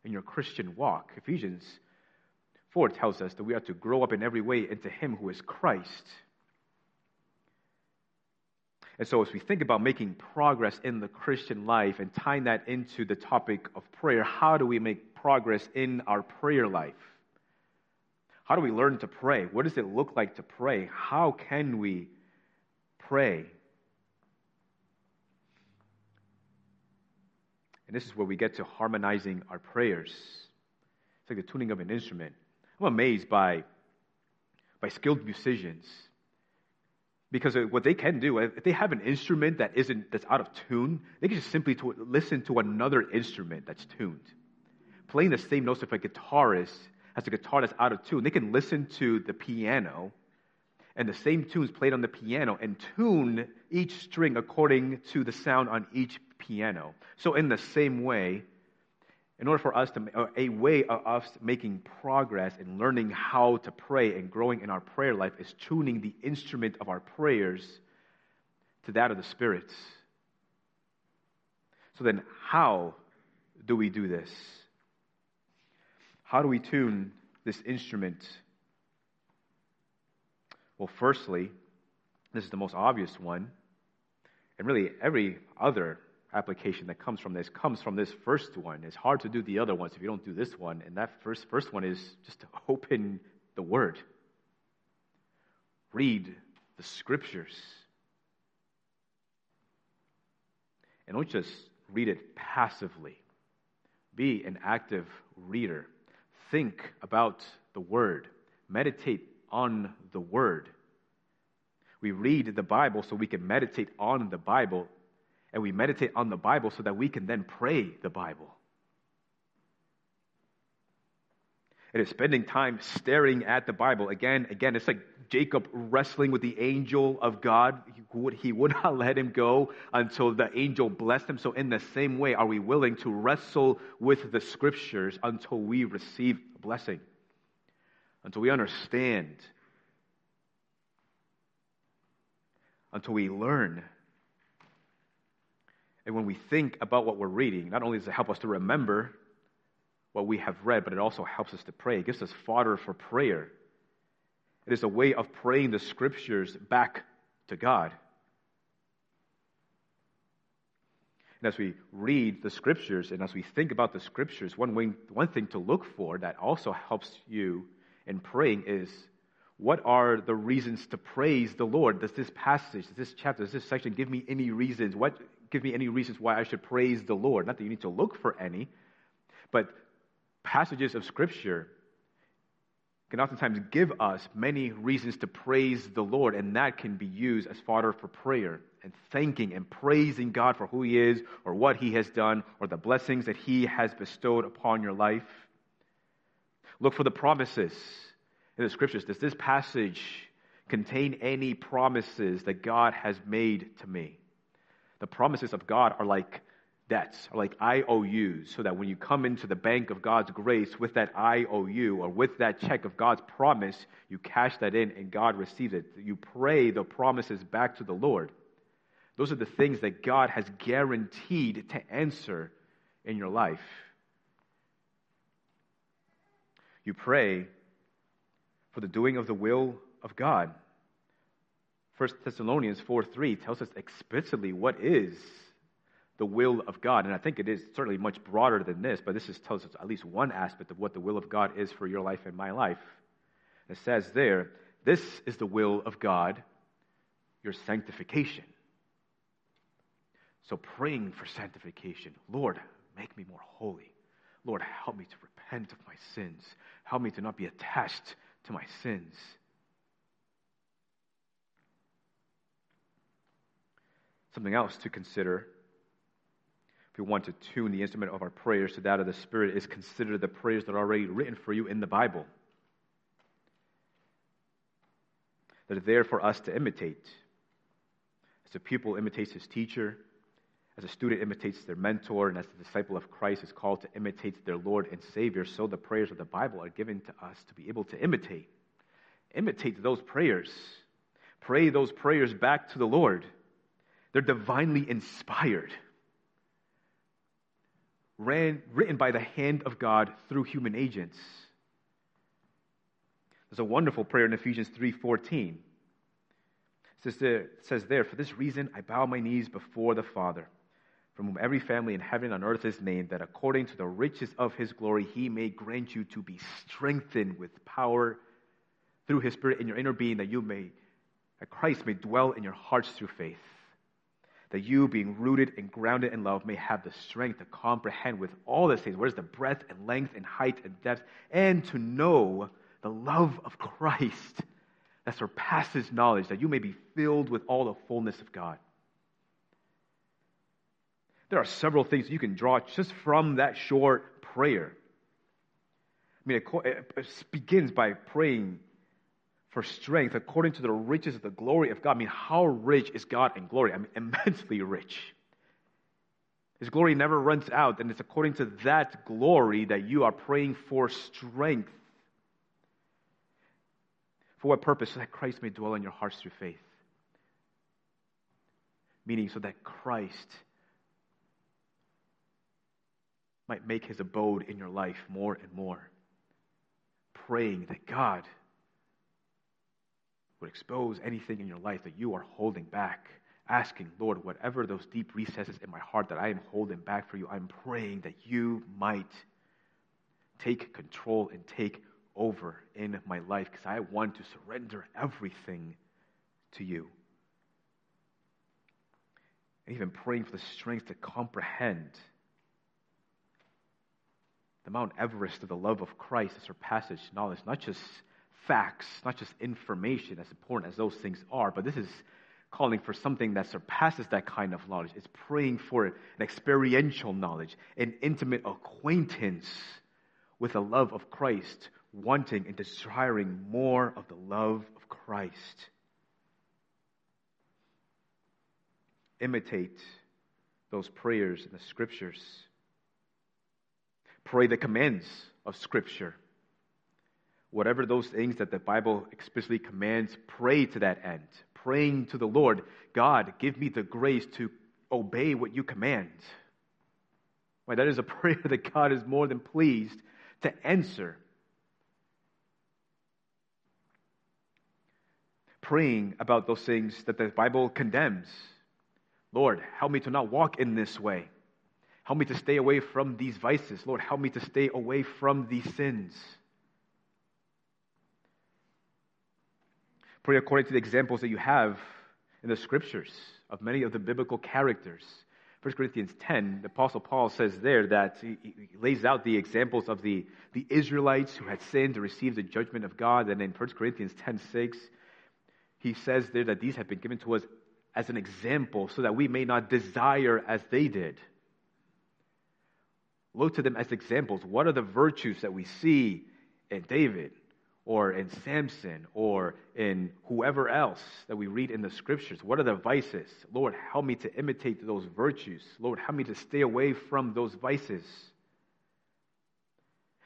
in your Christian walk? Ephesians 4 tells us that we are to grow up in every way into Him who is Christ. And so, as we think about making progress in the Christian life and tying that into the topic of prayer, how do we make progress in our prayer life? How do we learn to pray? What does it look like to pray? How can we pray? And this is where we get to harmonizing our prayers. It's like the tuning of an instrument. I'm amazed by, by skilled musicians Because what they can do, if they have an instrument that isn't that's out of tune, they can just simply to listen to another instrument that's tuned. Playing the same notes if a guitarist has a guitar that's out of tune, they can listen to the piano and the same tunes played on the piano and tune each string according to the sound on each piano. So in the same way, in order for us to, a way of us making progress in learning how to pray and growing in our prayer life is tuning the instrument of our prayers to that of the spirits. So then, how do we do this? How do we tune this instrument? Well, firstly, this is the most obvious one, and really every other application that comes from this comes from this first one. It's hard to do the other ones if you don't do this one. And that first, first one is just to open the Word, read the Scriptures. And don't just read it passively, be an active reader. Think about the Word, meditate on the Word. We read the Bible so we can meditate on the Bible and we meditate on the Bible so that we can then pray the Bible. It is spending time staring at the Bible. Again, again, it's like Jacob wrestling with the angel of God. He would, he would *laughs* not let him go until the angel blessed him. So, in the same way, are we willing to wrestle with the scriptures until we receive a blessing? Until we understand? Until we learn and when we think about what we're reading, not only does it help us to remember what we have read, but it also helps us to pray. It gives us fodder for prayer. It is a way of praying the scriptures back to God. And as we read the scriptures and as we think about the scriptures, one, way, one thing to look for that also helps you in praying is what are the reasons to praise the Lord? Does this passage, does this chapter, does this section give me any reasons? What give me any reasons why I should praise the Lord. Not that you need to look for any, but passages of Scripture can oftentimes give us many reasons to praise the Lord, and that can be used as fodder for prayer and thanking and praising God for who He is or what He has done or the blessings that He has bestowed upon your life. Look for the promises in the Scriptures. Does this passage contain any promises that God has made to me? The promises of God are like debts, are like IOUs, so that when you come into the bank of God's grace with that IOU or with that check of God's promise, you cash that in and God receives it. You pray the promises back to the Lord. Those are the things that God has guaranteed to answer in your life. You pray for the doing of the will of God. 1 Thessalonians 4 3 tells us explicitly what is the will of God. And I think it is certainly much broader than this, but this is, tells us at least one aspect of what the will of God is for your life and my life. It says there, this is the will of God, your sanctification. So praying for sanctification. Lord, make me more holy. Lord, help me to repent of my sins. Help me to not be attached to my sins. Something else to consider if we want to tune the instrument of our prayers to that of the Spirit is consider the prayers that are already written for you in the Bible. That are there for us to imitate. As a pupil imitates his teacher, as a student imitates their mentor, and as the disciple of Christ is called to imitate their Lord and Savior, so the prayers of the Bible are given to us to be able to imitate. Imitate those prayers. Pray those prayers back to the Lord. They're divinely inspired, ran, written by the hand of God through human agents. There's a wonderful prayer in Ephesians 3:14. It says there, for this reason I bow my knees before the Father, from whom every family in heaven and on earth is named, that according to the riches of his glory he may grant you to be strengthened with power through his spirit in your inner being, that you may, that Christ may dwell in your hearts through faith that you, being rooted and grounded in love, may have the strength to comprehend with all the things, what is the breadth and length and height and depth, and to know the love of Christ that surpasses knowledge, that you may be filled with all the fullness of God. There are several things you can draw just from that short prayer. I mean, it begins by praying for strength according to the riches of the glory of God. I mean, how rich is God in glory? I mean, *laughs* immensely rich. His glory never runs out, and it's according to that glory that you are praying for strength. For what purpose? So that Christ may dwell in your hearts through faith. Meaning, so that Christ might make his abode in your life more and more. Praying that God would expose anything in your life that you are holding back. Asking, Lord, whatever those deep recesses in my heart that I am holding back for you, I'm praying that you might take control and take over in my life because I want to surrender everything to you. And even praying for the strength to comprehend the Mount Everest of the love of Christ that surpasses knowledge, not just facts, not just information, as important as those things are, but this is calling for something that surpasses that kind of knowledge. It's praying for an experiential knowledge, an intimate acquaintance with the love of Christ, wanting and desiring more of the love of Christ. Imitate those prayers in the scriptures Pray the commands of Scripture. Whatever those things that the Bible explicitly commands, pray to that end. Praying to the Lord, God, give me the grace to obey what you command. Right, that is a *laughs* prayer that God is more than pleased to answer. Praying about those things that the Bible condemns. Lord, help me to not walk in this way. Help me to stay away from these vices. Lord, help me to stay away from these sins. Pray according to the examples that you have in the scriptures of many of the biblical characters. 1 Corinthians 10, the Apostle Paul says there that he, lays out the examples of the, the Israelites who had sinned and received the judgment of God. And in 1 Corinthians 10 6, he says there that these have been given to us as an example so that we may not desire as they did. Look to them as examples. What are the virtues that we see in David or in Samson or in whoever else that we read in the scriptures? What are the vices? Lord, help me to imitate those virtues. Lord, help me to stay away from those vices.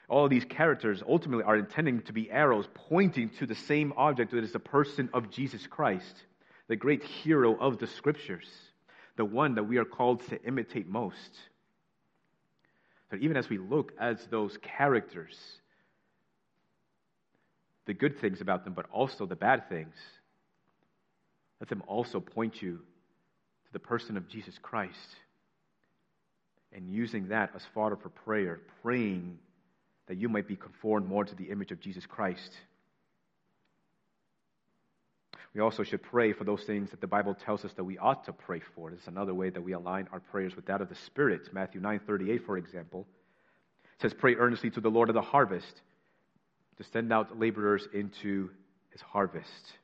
All these characters ultimately are intending to be arrows pointing to the same object that is the person of Jesus Christ, the great hero of the scriptures, the one that we are called to imitate most. But even as we look as those characters, the good things about them, but also the bad things, let them also point you to the person of Jesus Christ. And using that as fodder for prayer, praying that you might be conformed more to the image of Jesus Christ. We also should pray for those things that the Bible tells us that we ought to pray for. This is another way that we align our prayers with that of the Spirit. Matthew 9:38, for example, says, "Pray earnestly to the Lord of the harvest to send out laborers into his harvest."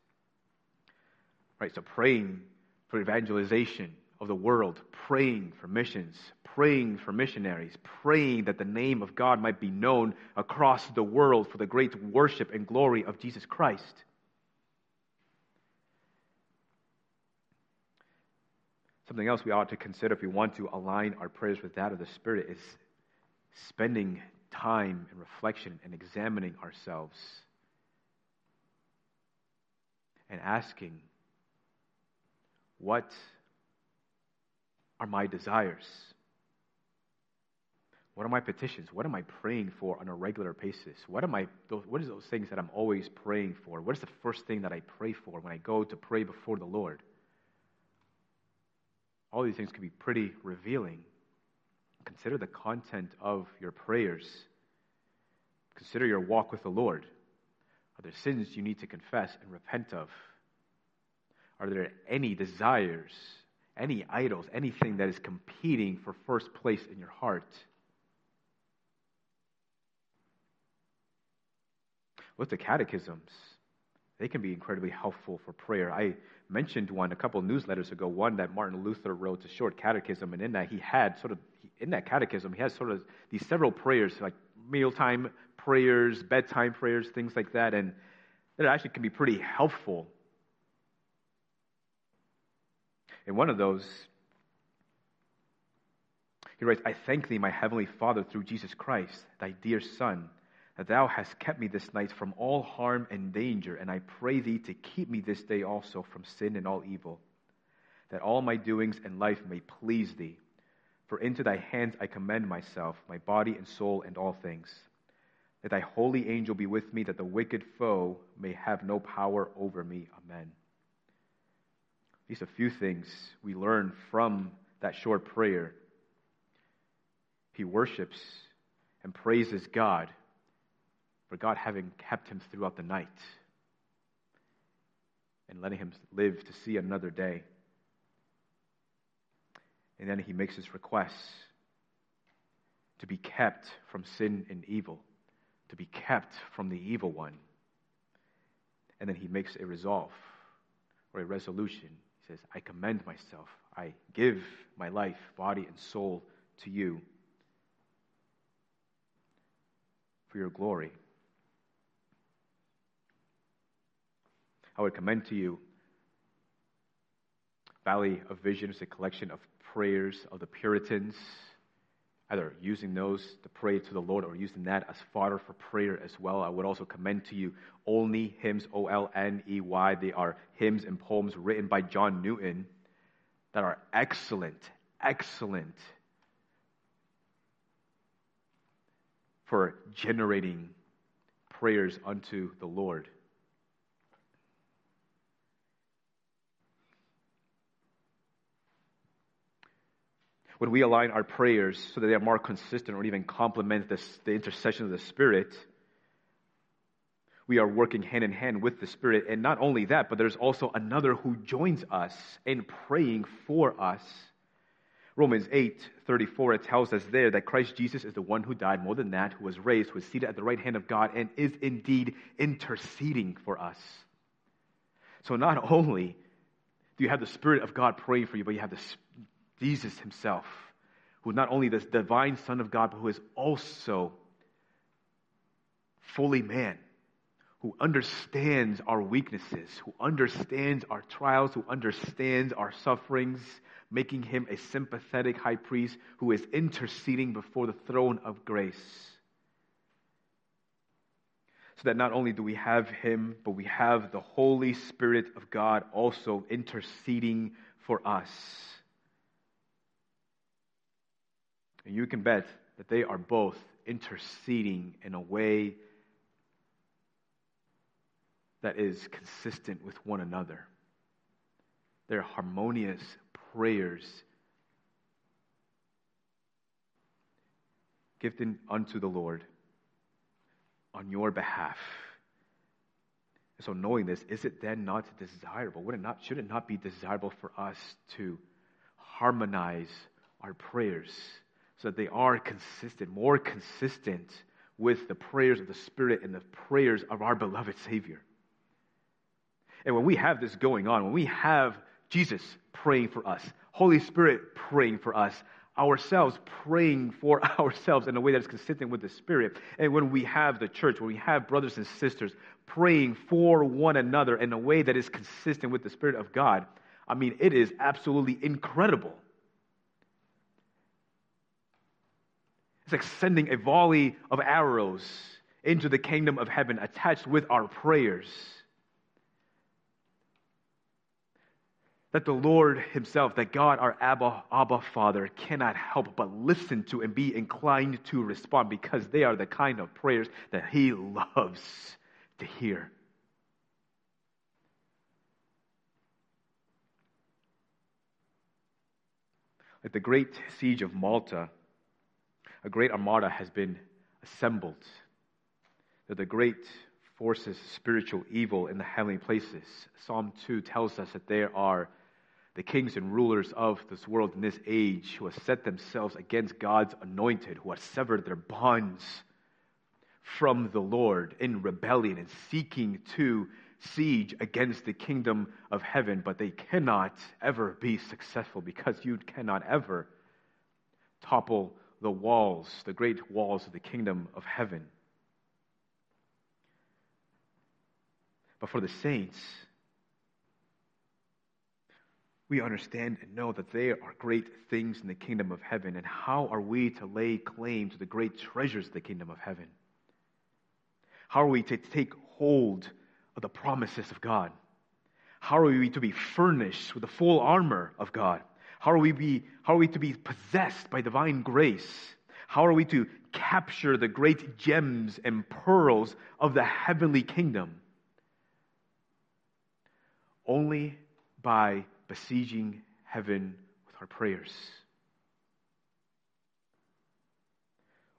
Right, so praying for evangelization of the world, praying for missions, praying for missionaries, praying that the name of God might be known across the world for the great worship and glory of Jesus Christ. Something else we ought to consider if we want to align our prayers with that of the Spirit is spending time and reflection and examining ourselves and asking, What are my desires? What are my petitions? What am I praying for on a regular basis? What am I what is those things that I'm always praying for? What is the first thing that I pray for when I go to pray before the Lord? all these things can be pretty revealing. Consider the content of your prayers. Consider your walk with the Lord. Are there sins you need to confess and repent of? Are there any desires, any idols, anything that is competing for first place in your heart? Look to catechisms. they can be incredibly helpful for prayer. I mentioned one a couple newsletters ago, one that Martin Luther wrote, a short catechism, and in that he had sort of, in that catechism, he has sort of these several prayers, like mealtime prayers, bedtime prayers, things like that, and that actually can be pretty helpful. In one of those, he writes, I thank thee, my heavenly Father, through Jesus Christ, thy dear Son that thou hast kept me this night from all harm and danger, and I pray thee to keep me this day also from sin and all evil, that all my doings and life may please thee. For into thy hands I commend myself, my body and soul, and all things. That thy holy angel be with me, that the wicked foe may have no power over me. Amen. These are a few things we learn from that short prayer. He worships and praises God for God having kept him throughout the night and letting him live to see another day. And then he makes his request to be kept from sin and evil, to be kept from the evil one. And then he makes a resolve or a resolution. He says, I commend myself. I give my life, body, and soul to you for your glory. I would commend to you Valley of Vision is a collection of prayers of the Puritans, either using those to pray to the Lord or using that as fodder for prayer as well. I would also commend to you Olney hymns, O L N E Y. They are hymns and poems written by John Newton that are excellent, excellent for generating prayers unto the Lord. When we align our prayers so that they are more consistent or even complement the, the intercession of the Spirit, we are working hand in hand with the Spirit. And not only that, but there's also another who joins us in praying for us. Romans 8 34, it tells us there that Christ Jesus is the one who died, more than that, who was raised, who is seated at the right hand of God, and is indeed interceding for us. So not only do you have the Spirit of God praying for you, but you have the Jesus himself, who is not only the divine Son of God, but who is also fully man, who understands our weaknesses, who understands our trials, who understands our sufferings, making him a sympathetic high priest who is interceding before the throne of grace. So that not only do we have him, but we have the Holy Spirit of God also interceding for us. And you can bet that they are both interceding in a way that is consistent with one another. They're harmonious prayers given unto the Lord on your behalf. so knowing this, is it then not desirable? Would it not, should it not be desirable for us to harmonize our prayers? So that they are consistent, more consistent with the prayers of the Spirit and the prayers of our beloved Savior. And when we have this going on, when we have Jesus praying for us, Holy Spirit praying for us, ourselves praying for *laughs* ourselves in a way that is consistent with the Spirit, and when we have the church, when we have brothers and sisters praying for one another in a way that is consistent with the Spirit of God, I mean, it is absolutely incredible It's like sending a volley of arrows into the kingdom of heaven attached with our prayers. That the Lord Himself, that God, our Abba, Abba Father, cannot help but listen to and be inclined to respond because they are the kind of prayers that He loves to hear. Like the great siege of Malta a great armada has been assembled. That the great forces, spiritual evil in the heavenly places. Psalm 2 tells us that there are the kings and rulers of this world in this age who have set themselves against God's anointed, who have severed their bonds from the Lord in rebellion and seeking to siege against the kingdom of heaven, but they cannot ever be successful because you cannot ever topple the walls, the great walls of the kingdom of heaven. But for the saints, we understand and know that there are great things in the kingdom of heaven. And how are we to lay claim to the great treasures of the kingdom of heaven? How are we to take hold of the promises of God? How are we to be furnished with the full armor of God? How are we, be, how are we to be possessed by divine grace? How are we to capture the great gems and pearls of the heavenly kingdom? Only by besieging heaven with our prayers.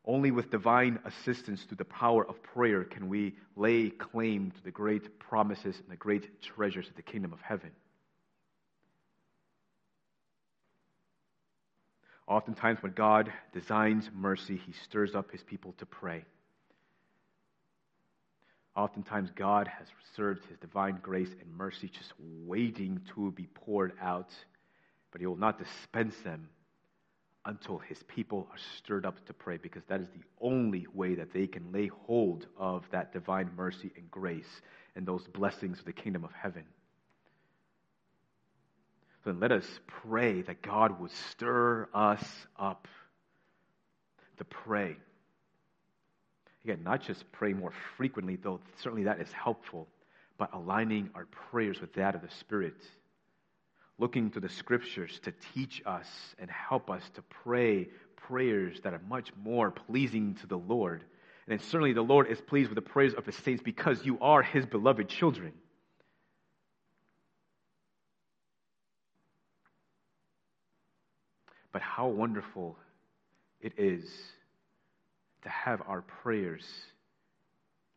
Only with divine assistance through the power of prayer can we lay claim to the great promises and the great treasures of the kingdom of heaven. Oftentimes, when God designs mercy, he stirs up his people to pray. Oftentimes, God has reserved his divine grace and mercy just waiting to be poured out, but he will not dispense them until his people are stirred up to pray, because that is the only way that they can lay hold of that divine mercy and grace and those blessings of the kingdom of heaven. Then let us pray that God would stir us up to pray Again, not just pray more frequently, though certainly that is helpful, but aligning our prayers with that of the Spirit. Looking to the scriptures to teach us and help us to pray prayers that are much more pleasing to the Lord. And certainly the Lord is pleased with the prayers of his saints because you are his beloved children. But how wonderful it is to have our prayers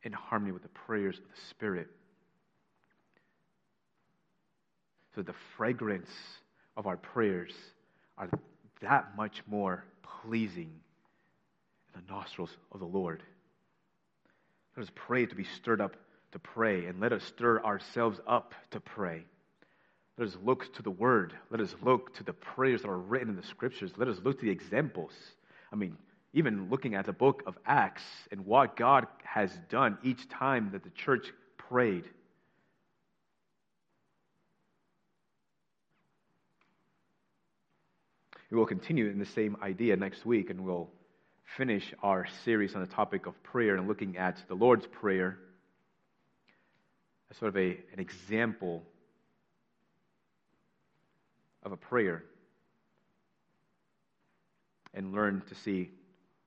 in harmony with the prayers of the Spirit. So the fragrance of our prayers are that much more pleasing in the nostrils of the Lord. Let us pray to be stirred up to pray, and let us stir ourselves up to pray. Let us look to the Word. Let us look to the prayers that are written in the Scriptures. Let us look to the examples. I mean, even looking at the book of Acts and what God has done each time that the church prayed. We will continue in the same idea next week and we'll finish our series on the topic of prayer and looking at the Lord's Prayer as sort of a, an example of a prayer and learn to see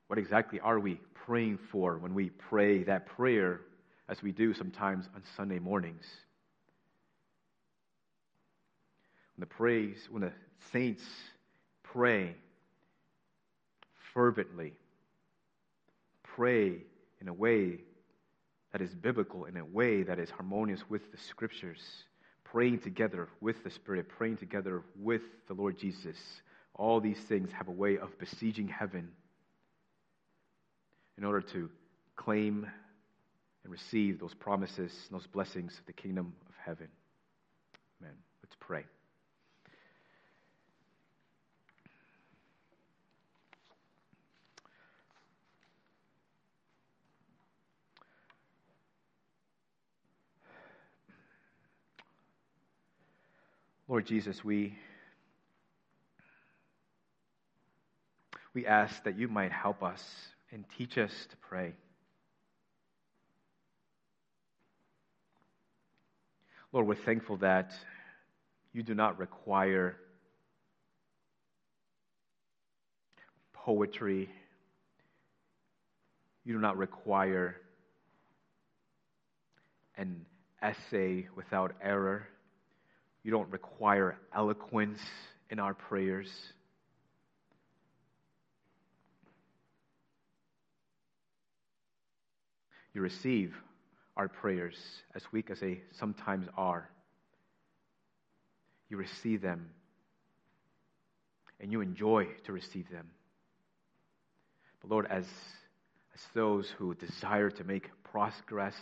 what exactly are we praying for when we pray that prayer as we do sometimes on Sunday mornings? When the praise, when the saints pray fervently, pray in a way that is biblical, in a way that is harmonious with the scriptures, praying together with the Spirit, praying together with the Lord Jesus. All these things have a way of besieging heaven in order to claim and receive those promises, those blessings of the kingdom of heaven. Amen. Let's pray. Lord Jesus, we we ask that you might help us and teach us to pray. Lord, we're thankful that you do not require poetry. You do not require an essay without error. You don't require eloquence in our prayers. You receive our prayers, as weak as they sometimes are. You receive them, and you enjoy to receive them. But Lord, as, as those who desire to make progress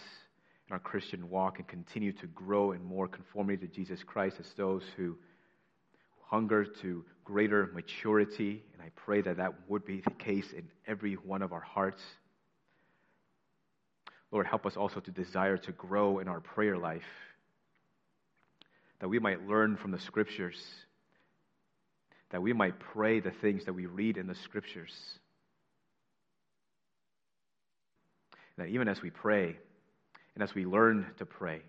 in our Christian walk and continue to grow in more conformity to Jesus Christ as those who hunger to greater maturity. And I pray that that would be the case in every one of our hearts. Lord, help us also to desire to grow in our prayer life, that we might learn from the scriptures, that we might pray the things that we read in the scriptures. That even as we pray, and as we learn to pray,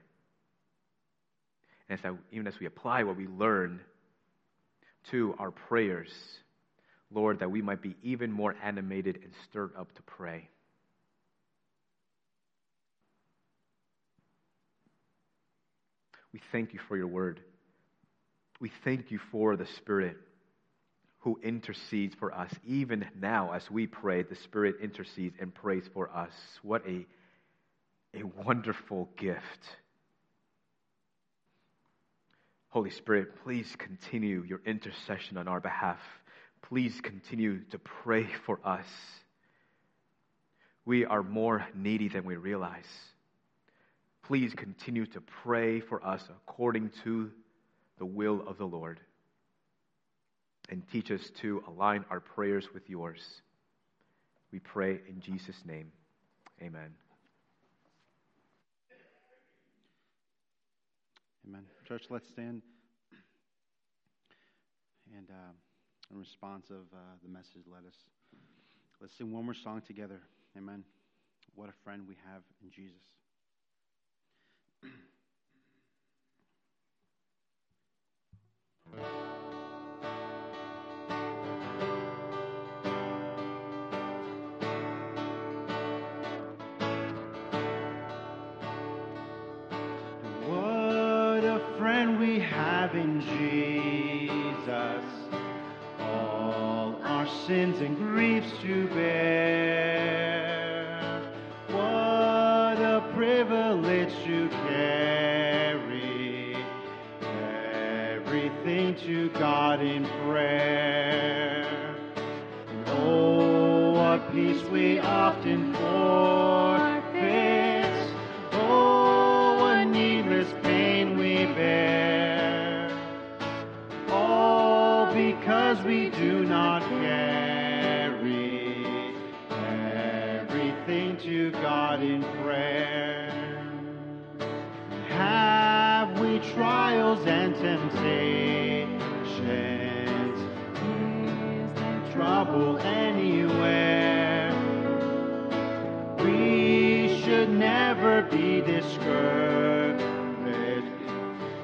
and as that, even as we apply what we learn to our prayers, Lord, that we might be even more animated and stirred up to pray. We thank you for your word. We thank you for the Spirit who intercedes for us. Even now, as we pray, the Spirit intercedes and prays for us. What a, a wonderful gift. Holy Spirit, please continue your intercession on our behalf. Please continue to pray for us. We are more needy than we realize. Please continue to pray for us according to the will of the Lord. And teach us to align our prayers with yours. We pray in Jesus' name. Amen. Amen. Church, let's stand. And uh, in response of uh, the message, let us let's sing one more song together. Amen. What a friend we have in Jesus. What *clears throat* have in Jesus. All our sins and griefs to bear. What a privilege to carry everything to God in prayer. And oh, what peace we often forfeit. To God in prayer. Have we trials and temptations? Is there trouble anywhere? We should never be discouraged.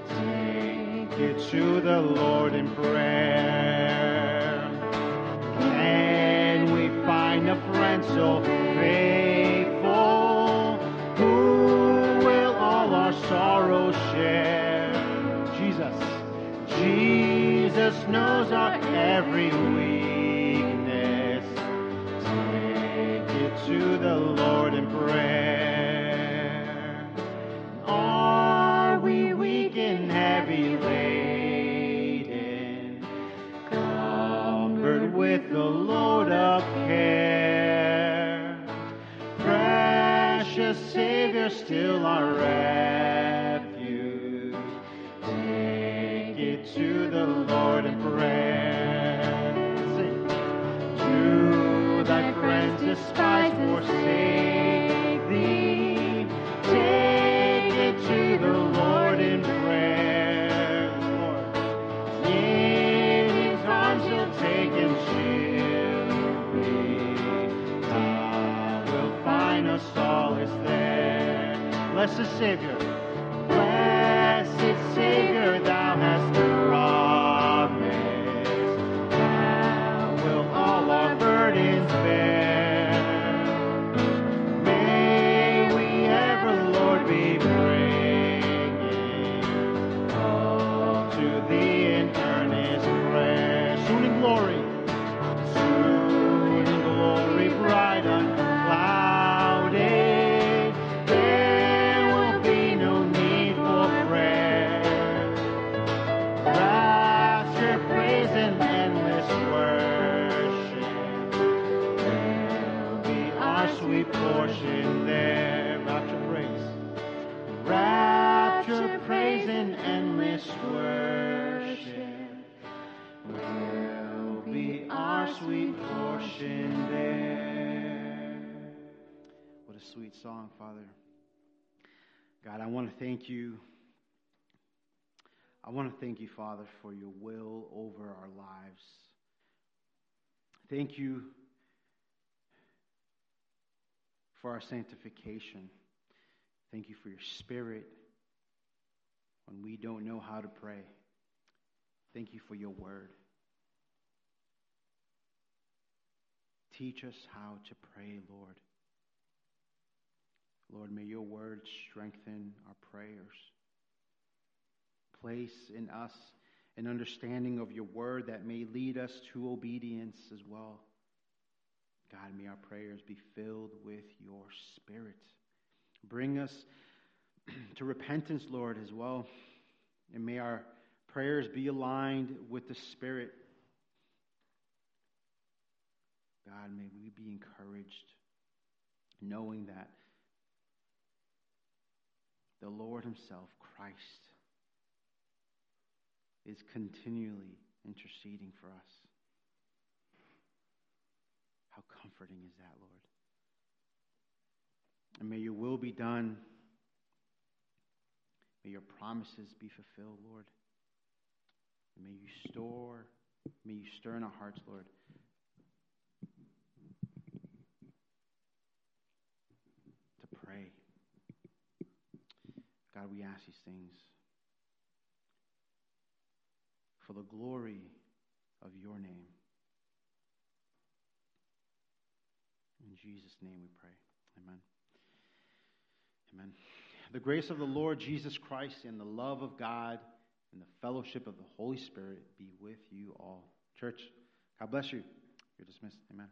Take it to the Lord in prayer. Can we find a friend so Jesus knows our every weakness. Take it to the Lord in prayer. Are we weak and heavy laden? Covered with the load of care. Precious Savior, still our refuge. There. Father, for your will over our lives. Thank you for our sanctification. Thank you for your spirit when we don't know how to pray. Thank you for your word. Teach us how to pray, Lord. Lord, may your word strengthen our prayers. Place in us an understanding of your word that may lead us to obedience as well. God, may our prayers be filled with your spirit. Bring us *clears throat* to repentance, Lord, as well. And may our prayers be aligned with the Spirit. God, may we be encouraged knowing that the Lord Himself, Christ, is continually interceding for us. How comforting is that, Lord? And may your will be done. May your promises be fulfilled, Lord. And may you store, may you stir in our hearts, Lord. To pray. God, we ask these things for the glory of your name. In Jesus' name we pray. Amen. Amen. The grace of the Lord Jesus Christ and the love of God and the fellowship of the Holy Spirit be with you all. Church, God bless you. You're dismissed. Amen.